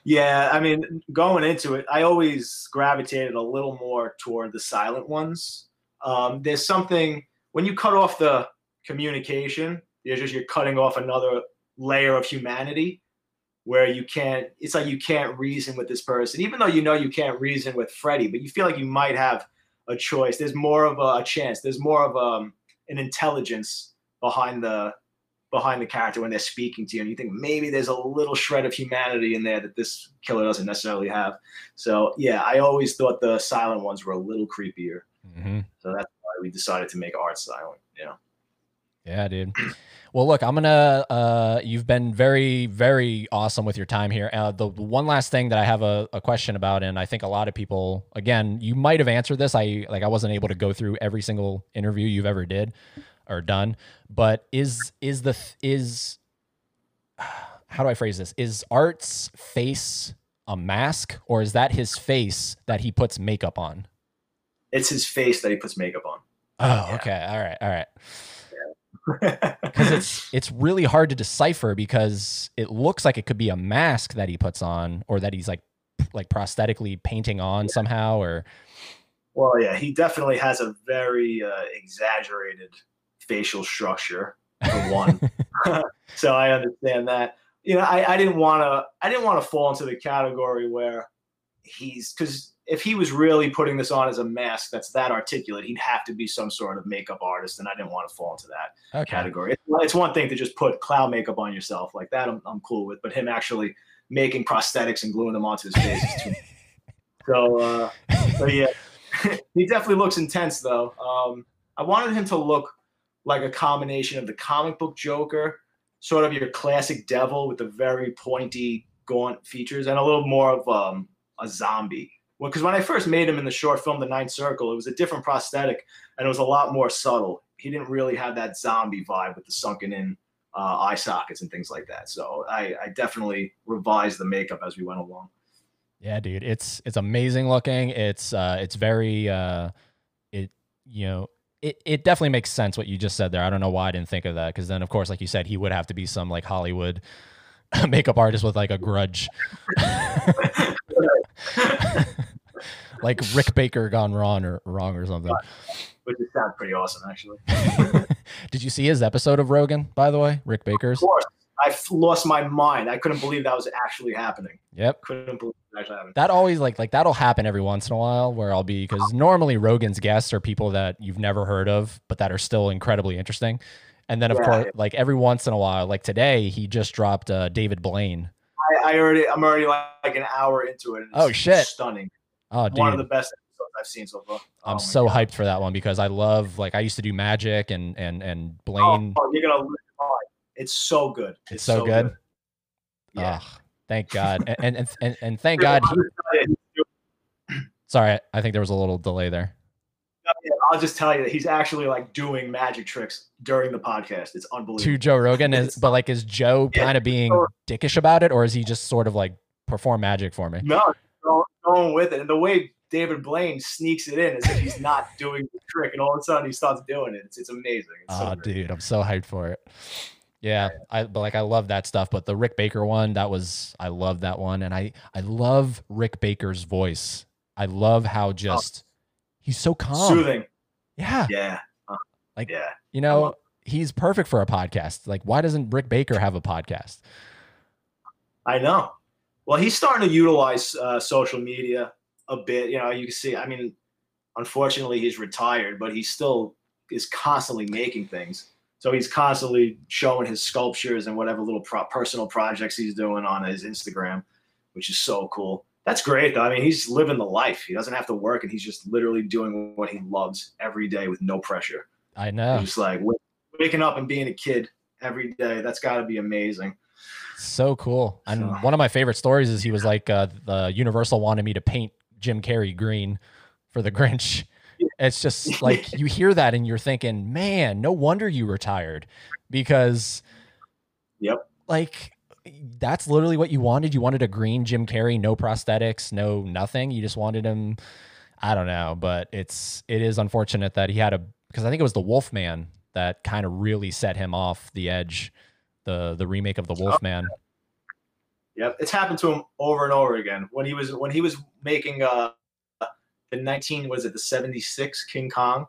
Yeah, I mean, going into it, I always gravitated a little more toward the silent ones. Um, there's something when you cut off the communication, you're just you're cutting off another layer of humanity where you can't. It's like you can't reason with this person, even though you know you can't reason with Freddy, but you feel like you might have a choice. There's more of a, a chance. There's more of um, an intelligence behind the behind the character when they're speaking to you, and you think maybe there's a little shred of humanity in there that this killer doesn't necessarily have. So yeah, I always thought the silent ones were a little creepier. Mm-hmm. So that's why we decided to make art silent. Yeah. Yeah, dude. Well, look, I'm gonna. Uh, you've been very, very awesome with your time here. Uh, the one last thing that I have a, a question about, and I think a lot of people, again, you might have answered this. I like, I wasn't able to go through every single interview you've ever did or done, but is is the is how do I phrase this? Is Art's face a mask, or is that his face that he puts makeup on? It's his face that he puts makeup on. Oh, Yeah. okay. All right. All right. because [laughs] it's it's really hard to decipher because it looks like it could be a mask that he puts on or that he's like like prosthetically painting on somehow or Well, yeah, he definitely has a very uh, exaggerated facial structure [laughs] for one. [laughs] so I understand that. You know, I, I didn't want to. I didn't want to fall into the category where he's because if he was really putting this on as a mask that's that articulate, he'd have to be some sort of makeup artist, and I didn't want to fall into that okay. category. It's, one thing to just put clown makeup on yourself like that. I'm, I'm cool with, but him actually making prosthetics and gluing them onto his face. is too [laughs] so, uh, so yeah, he definitely looks intense though. Um, I wanted him to look like a combination of the comic book Joker, sort of your classic devil with the very pointy, gaunt features, and a little more of um, a zombie. Well, because when I first made him in the short film The Ninth Circle, it was a different prosthetic and it was a lot more subtle. He didn't really have that zombie vibe with the sunken in uh, eye sockets and things like that. So I, I definitely revised the makeup as we went along. Yeah, dude, it's it's amazing looking. It's uh it's very uh it you know it, it definitely makes sense what you just said there. I don't know why I didn't think of that because then of course like you said he would have to be some like Hollywood [laughs] makeup artist with like a grudge. [laughs] like Rick Baker gone wrong or wrong or something. Which would sound pretty awesome, actually. [laughs] Did you see his episode of Rogan, by the way? Rick Baker's? Of course. I lost my mind. I couldn't believe that was actually happening. Yep. Couldn't believe it actually happened. That always like like that'll happen every once in a while where I'll be because normally Rogan's guests are people that you've never heard of, but that are still incredibly interesting. And then of Yeah, course, yeah. like every once in a while, like today, he just dropped uh, David Blaine. I, I already, I'm already like, like an hour into it. Oh, shit. Stunning. Oh, dude, One of the best episodes I've seen so far. I'm Oh so God. hyped for that one because I love like I used to do magic and and and Oh, Blaine. oh, you're gonna lose your mind. It's so good. It's so good? Yeah. Ugh, thank God, and and and, and, thank God. [laughs] He, just tell you- sorry, I think there was a little delay there. I'll just tell you that he's actually like doing magic tricks during the podcast. It's unbelievable. To Joe Rogan, is, but like, is Joe Yeah, kind of being sure. dickish about it, or is he just sort of like perform magic for me? No, going with it. And the way David Blaine sneaks it in is if he's not doing the trick, and all of a sudden he starts doing it. It's, it's amazing. It's Oh, great. dude, I'm so hyped for it. Yeah, I but like I love that stuff. But the Rick Baker one, that was I love that one, and I I love Rick Baker's voice. I love how just he's so calm. Soothing. Yeah, Yeah. Uh, Like- yeah. you know he's perfect for a podcast. Like, why doesn't Rick Baker have a podcast? I know. Well, he's starting to utilize uh, social media a bit. You know, you can see. I mean, unfortunately, he's retired, but he still is constantly making things. So he's constantly showing his sculptures and whatever little pro- personal projects he's doing on his Instagram, which is so cool. That's great, though. I mean, he's living the life. He doesn't have to work, and he's just literally doing what he loves every day with no pressure. I know. He's just like waking up and being a kid every day. That's got to be amazing. So cool. And So- one of my favorite stories is he was like, uh, the Universal wanted me to paint Jim Carrey green for the Grinch. It's just [laughs] like you hear that and you're thinking, man, no wonder you retired because, Yep. like, that's literally what you wanted. You wanted a green Jim Carrey, no prosthetics, no nothing. You just wanted him. I don't know, but it's it is unfortunate that he had a because I think it was the Wolfman that kind of really set him off the edge. The the remake of the Wolfman. Yep, it's happened to him over and over again. When he was when he was making uh the 19 was it the 76 King Kong,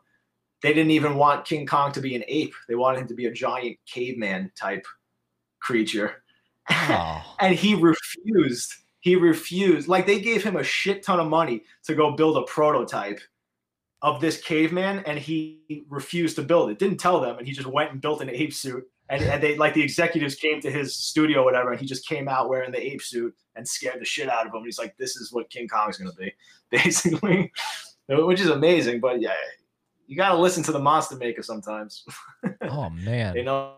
they didn't even want King Kong to be an ape. They wanted him to be a giant caveman type creature. Oh. [laughs] and he refused. He refused. Like they gave him a shit ton of money to go build a prototype of this caveman and he refused to build it. Didn't tell them and he just went and built an ape suit and, and they like the executives came to his studio, or whatever, and he just came out wearing the ape suit and scared the shit out of him. He's like, "This is what King Kong's gonna be," [laughs] basically, which is amazing. But yeah, you got to listen to the monster maker sometimes. [laughs] Oh man. you know,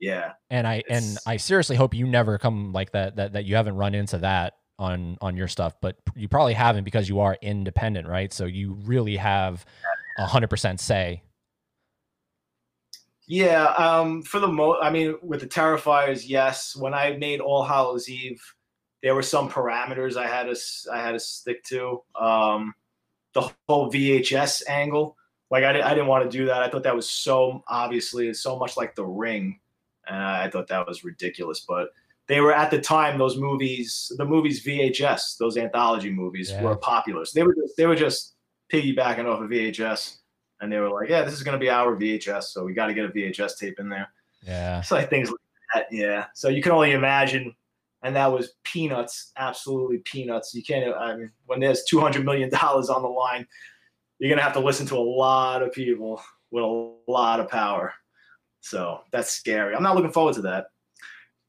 yeah. and I and I seriously hope you never come like that that that you haven't run into that on on your stuff, but you probably haven't because you are independent, right? So you really have a hundred percent say. Yeah, um, for the most, I mean, with the Terrifiers, yes. When I made All Hallows Eve, there were some parameters I had to I had to stick to. Um, the whole VHS angle, like I, di- I didn't want to do that. I thought that was so obviously so much like The Ring, and I thought that was ridiculous. But they were at the time those movies, the movies VHS, those anthology movies Yeah. were popular. So they were just, they were just piggybacking off of VHS and they were like, "Yeah, this is going to be our VHS, so we got to get a VHS tape in there." Yeah. So like things like that, yeah. So you can only imagine, and that was peanuts, absolutely peanuts. You can't. I mean, when there's two hundred million dollars on the line, you're gonna have to listen to a lot of people with a lot of power. So that's scary. I'm not looking forward to that.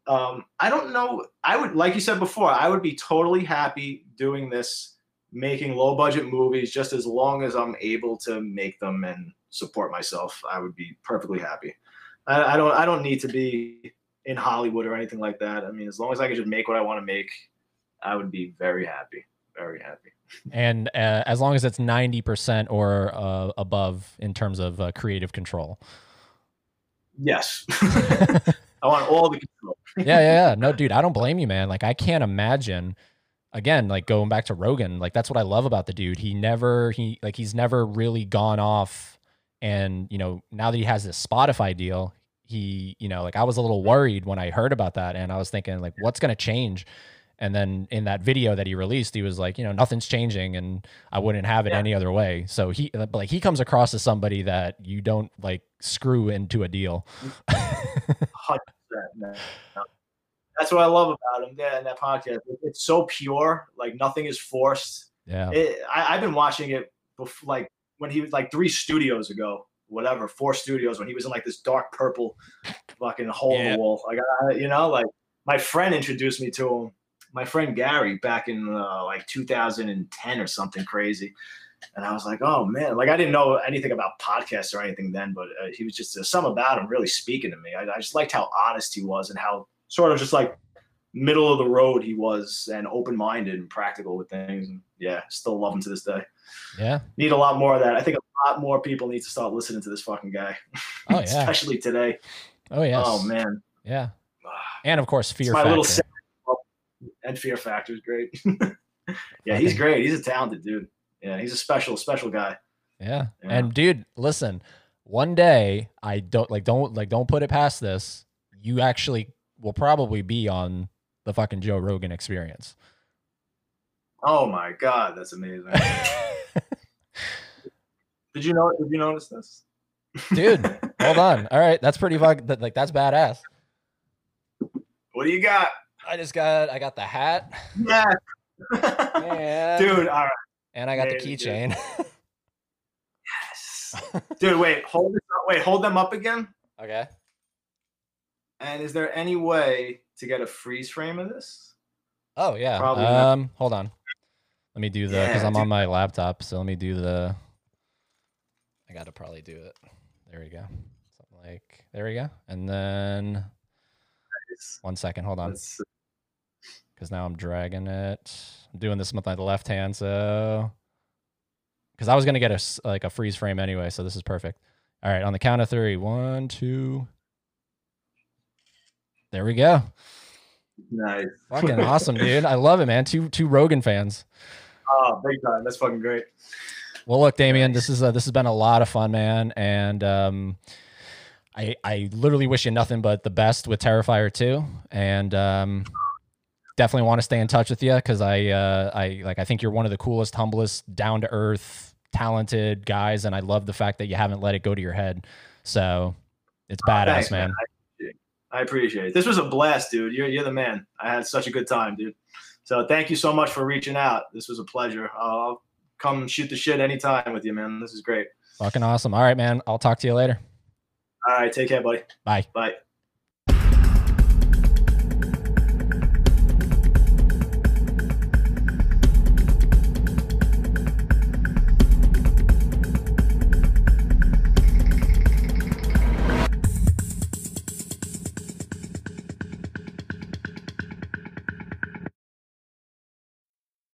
Um, I don't know. I would, like you said before, I would be totally happy doing this, making low budget movies, just as long as I'm able to make them and support myself. I would be perfectly happy. I, I don't. I don't need to be in Hollywood or anything like that. I mean, as long as I can just make what I want to make, I would be very happy. Very happy. And uh, as long as it's ninety percent or uh, above in terms of uh, creative control. Yes. [laughs] I want all the control. yeah, yeah, yeah. No, dude, I don't blame you, man. Like, I can't imagine. Again, like going back to Rogan, like that's what I love about the dude. He never, he like he's never really gone off, and you know, now that he has this Spotify deal, he, you know, like I was a little worried when I heard about that, and I was thinking like, what's gonna change? And then in that video that he released, he was like, you know, nothing's changing, and I wouldn't have it Yeah. any other way. So he, like, he comes across as somebody that you don't like screw into a deal. Hundred percent. man. That's what I love about him. Yeah, in that podcast, it's so pure. Like nothing is forced. yeah, It, I, I've been watching it before, like when he was like three studios ago, whatever, four studios when he was in like this dark purple fucking hole in the wall. Like I, you know, like my friend introduced me to him. My friend Gary back in uh, like 2010 or something crazy. And I was like, oh man, like I didn't know anything about podcasts or anything then, but uh, he was just uh, some about him really speaking to me. I, I just liked how honest he was and how sort of just like middle of the road he was and open minded and practical with things. And yeah, still love him to this day. yeah. Need a lot more of that. I think a lot more people need to start listening to this fucking guy, Oh yeah. [laughs] especially today. Oh yeah. Oh man, Yeah. [sighs] And of course, It's fear my factor. little sa- and Fear Factor is great. [laughs] yeah, he's great. He's a talented dude. Yeah, he's a special, special guy. yeah. Yeah. And dude, listen. One day, I don't like don't like don't put it past this. You actually will probably be on the fucking Joe Rogan experience. Oh my god, that's amazing. [laughs] did you know? Did you notice this, dude, hold on. [laughs] All right, that's pretty fuck. that- Like that's badass. What do you got? I just got I got the hat, Yeah, and, [laughs] dude. All right. and I got the keychain. Yes. Dude, wait, hold. Wait, hold them up again. okay. And is there any way to get a freeze frame of this? Oh yeah. Probably not. um, hold on. Let me do the because Yeah, I'm on my laptop. So let me do the. I got to probably do it. There we go. Something like there we go. And then It's- one second. Hold on, because now I'm dragging it. I'm doing this with my left hand, so because I was gonna get a like a freeze frame anyway. So this is perfect. All right, on the count of three. One, two. There we go. nice. Fucking [laughs] awesome, dude. I love it, man. Two two Rogan fans. Oh, big time. That's fucking great. Well, look, Damien, this is uh, this has been a lot of fun, man, and um, I I literally wish you nothing but the best with Terrifier 2, and um, definitely want to stay in touch with you because I uh, I like I think you're one of the coolest, humblest, down to earth, talented guys, and I love the fact that you haven't let it go to your head. So it's badass, Oh, man. It. I appreciate it. This was a blast, dude. You're you're the man. I had such a good time, dude. So thank you so much for reaching out. This was a pleasure. I'll come shoot the shit anytime with you, man. This is great. Fucking awesome. All right, man. I'll talk to you later. All right, take care, buddy. Bye. Bye.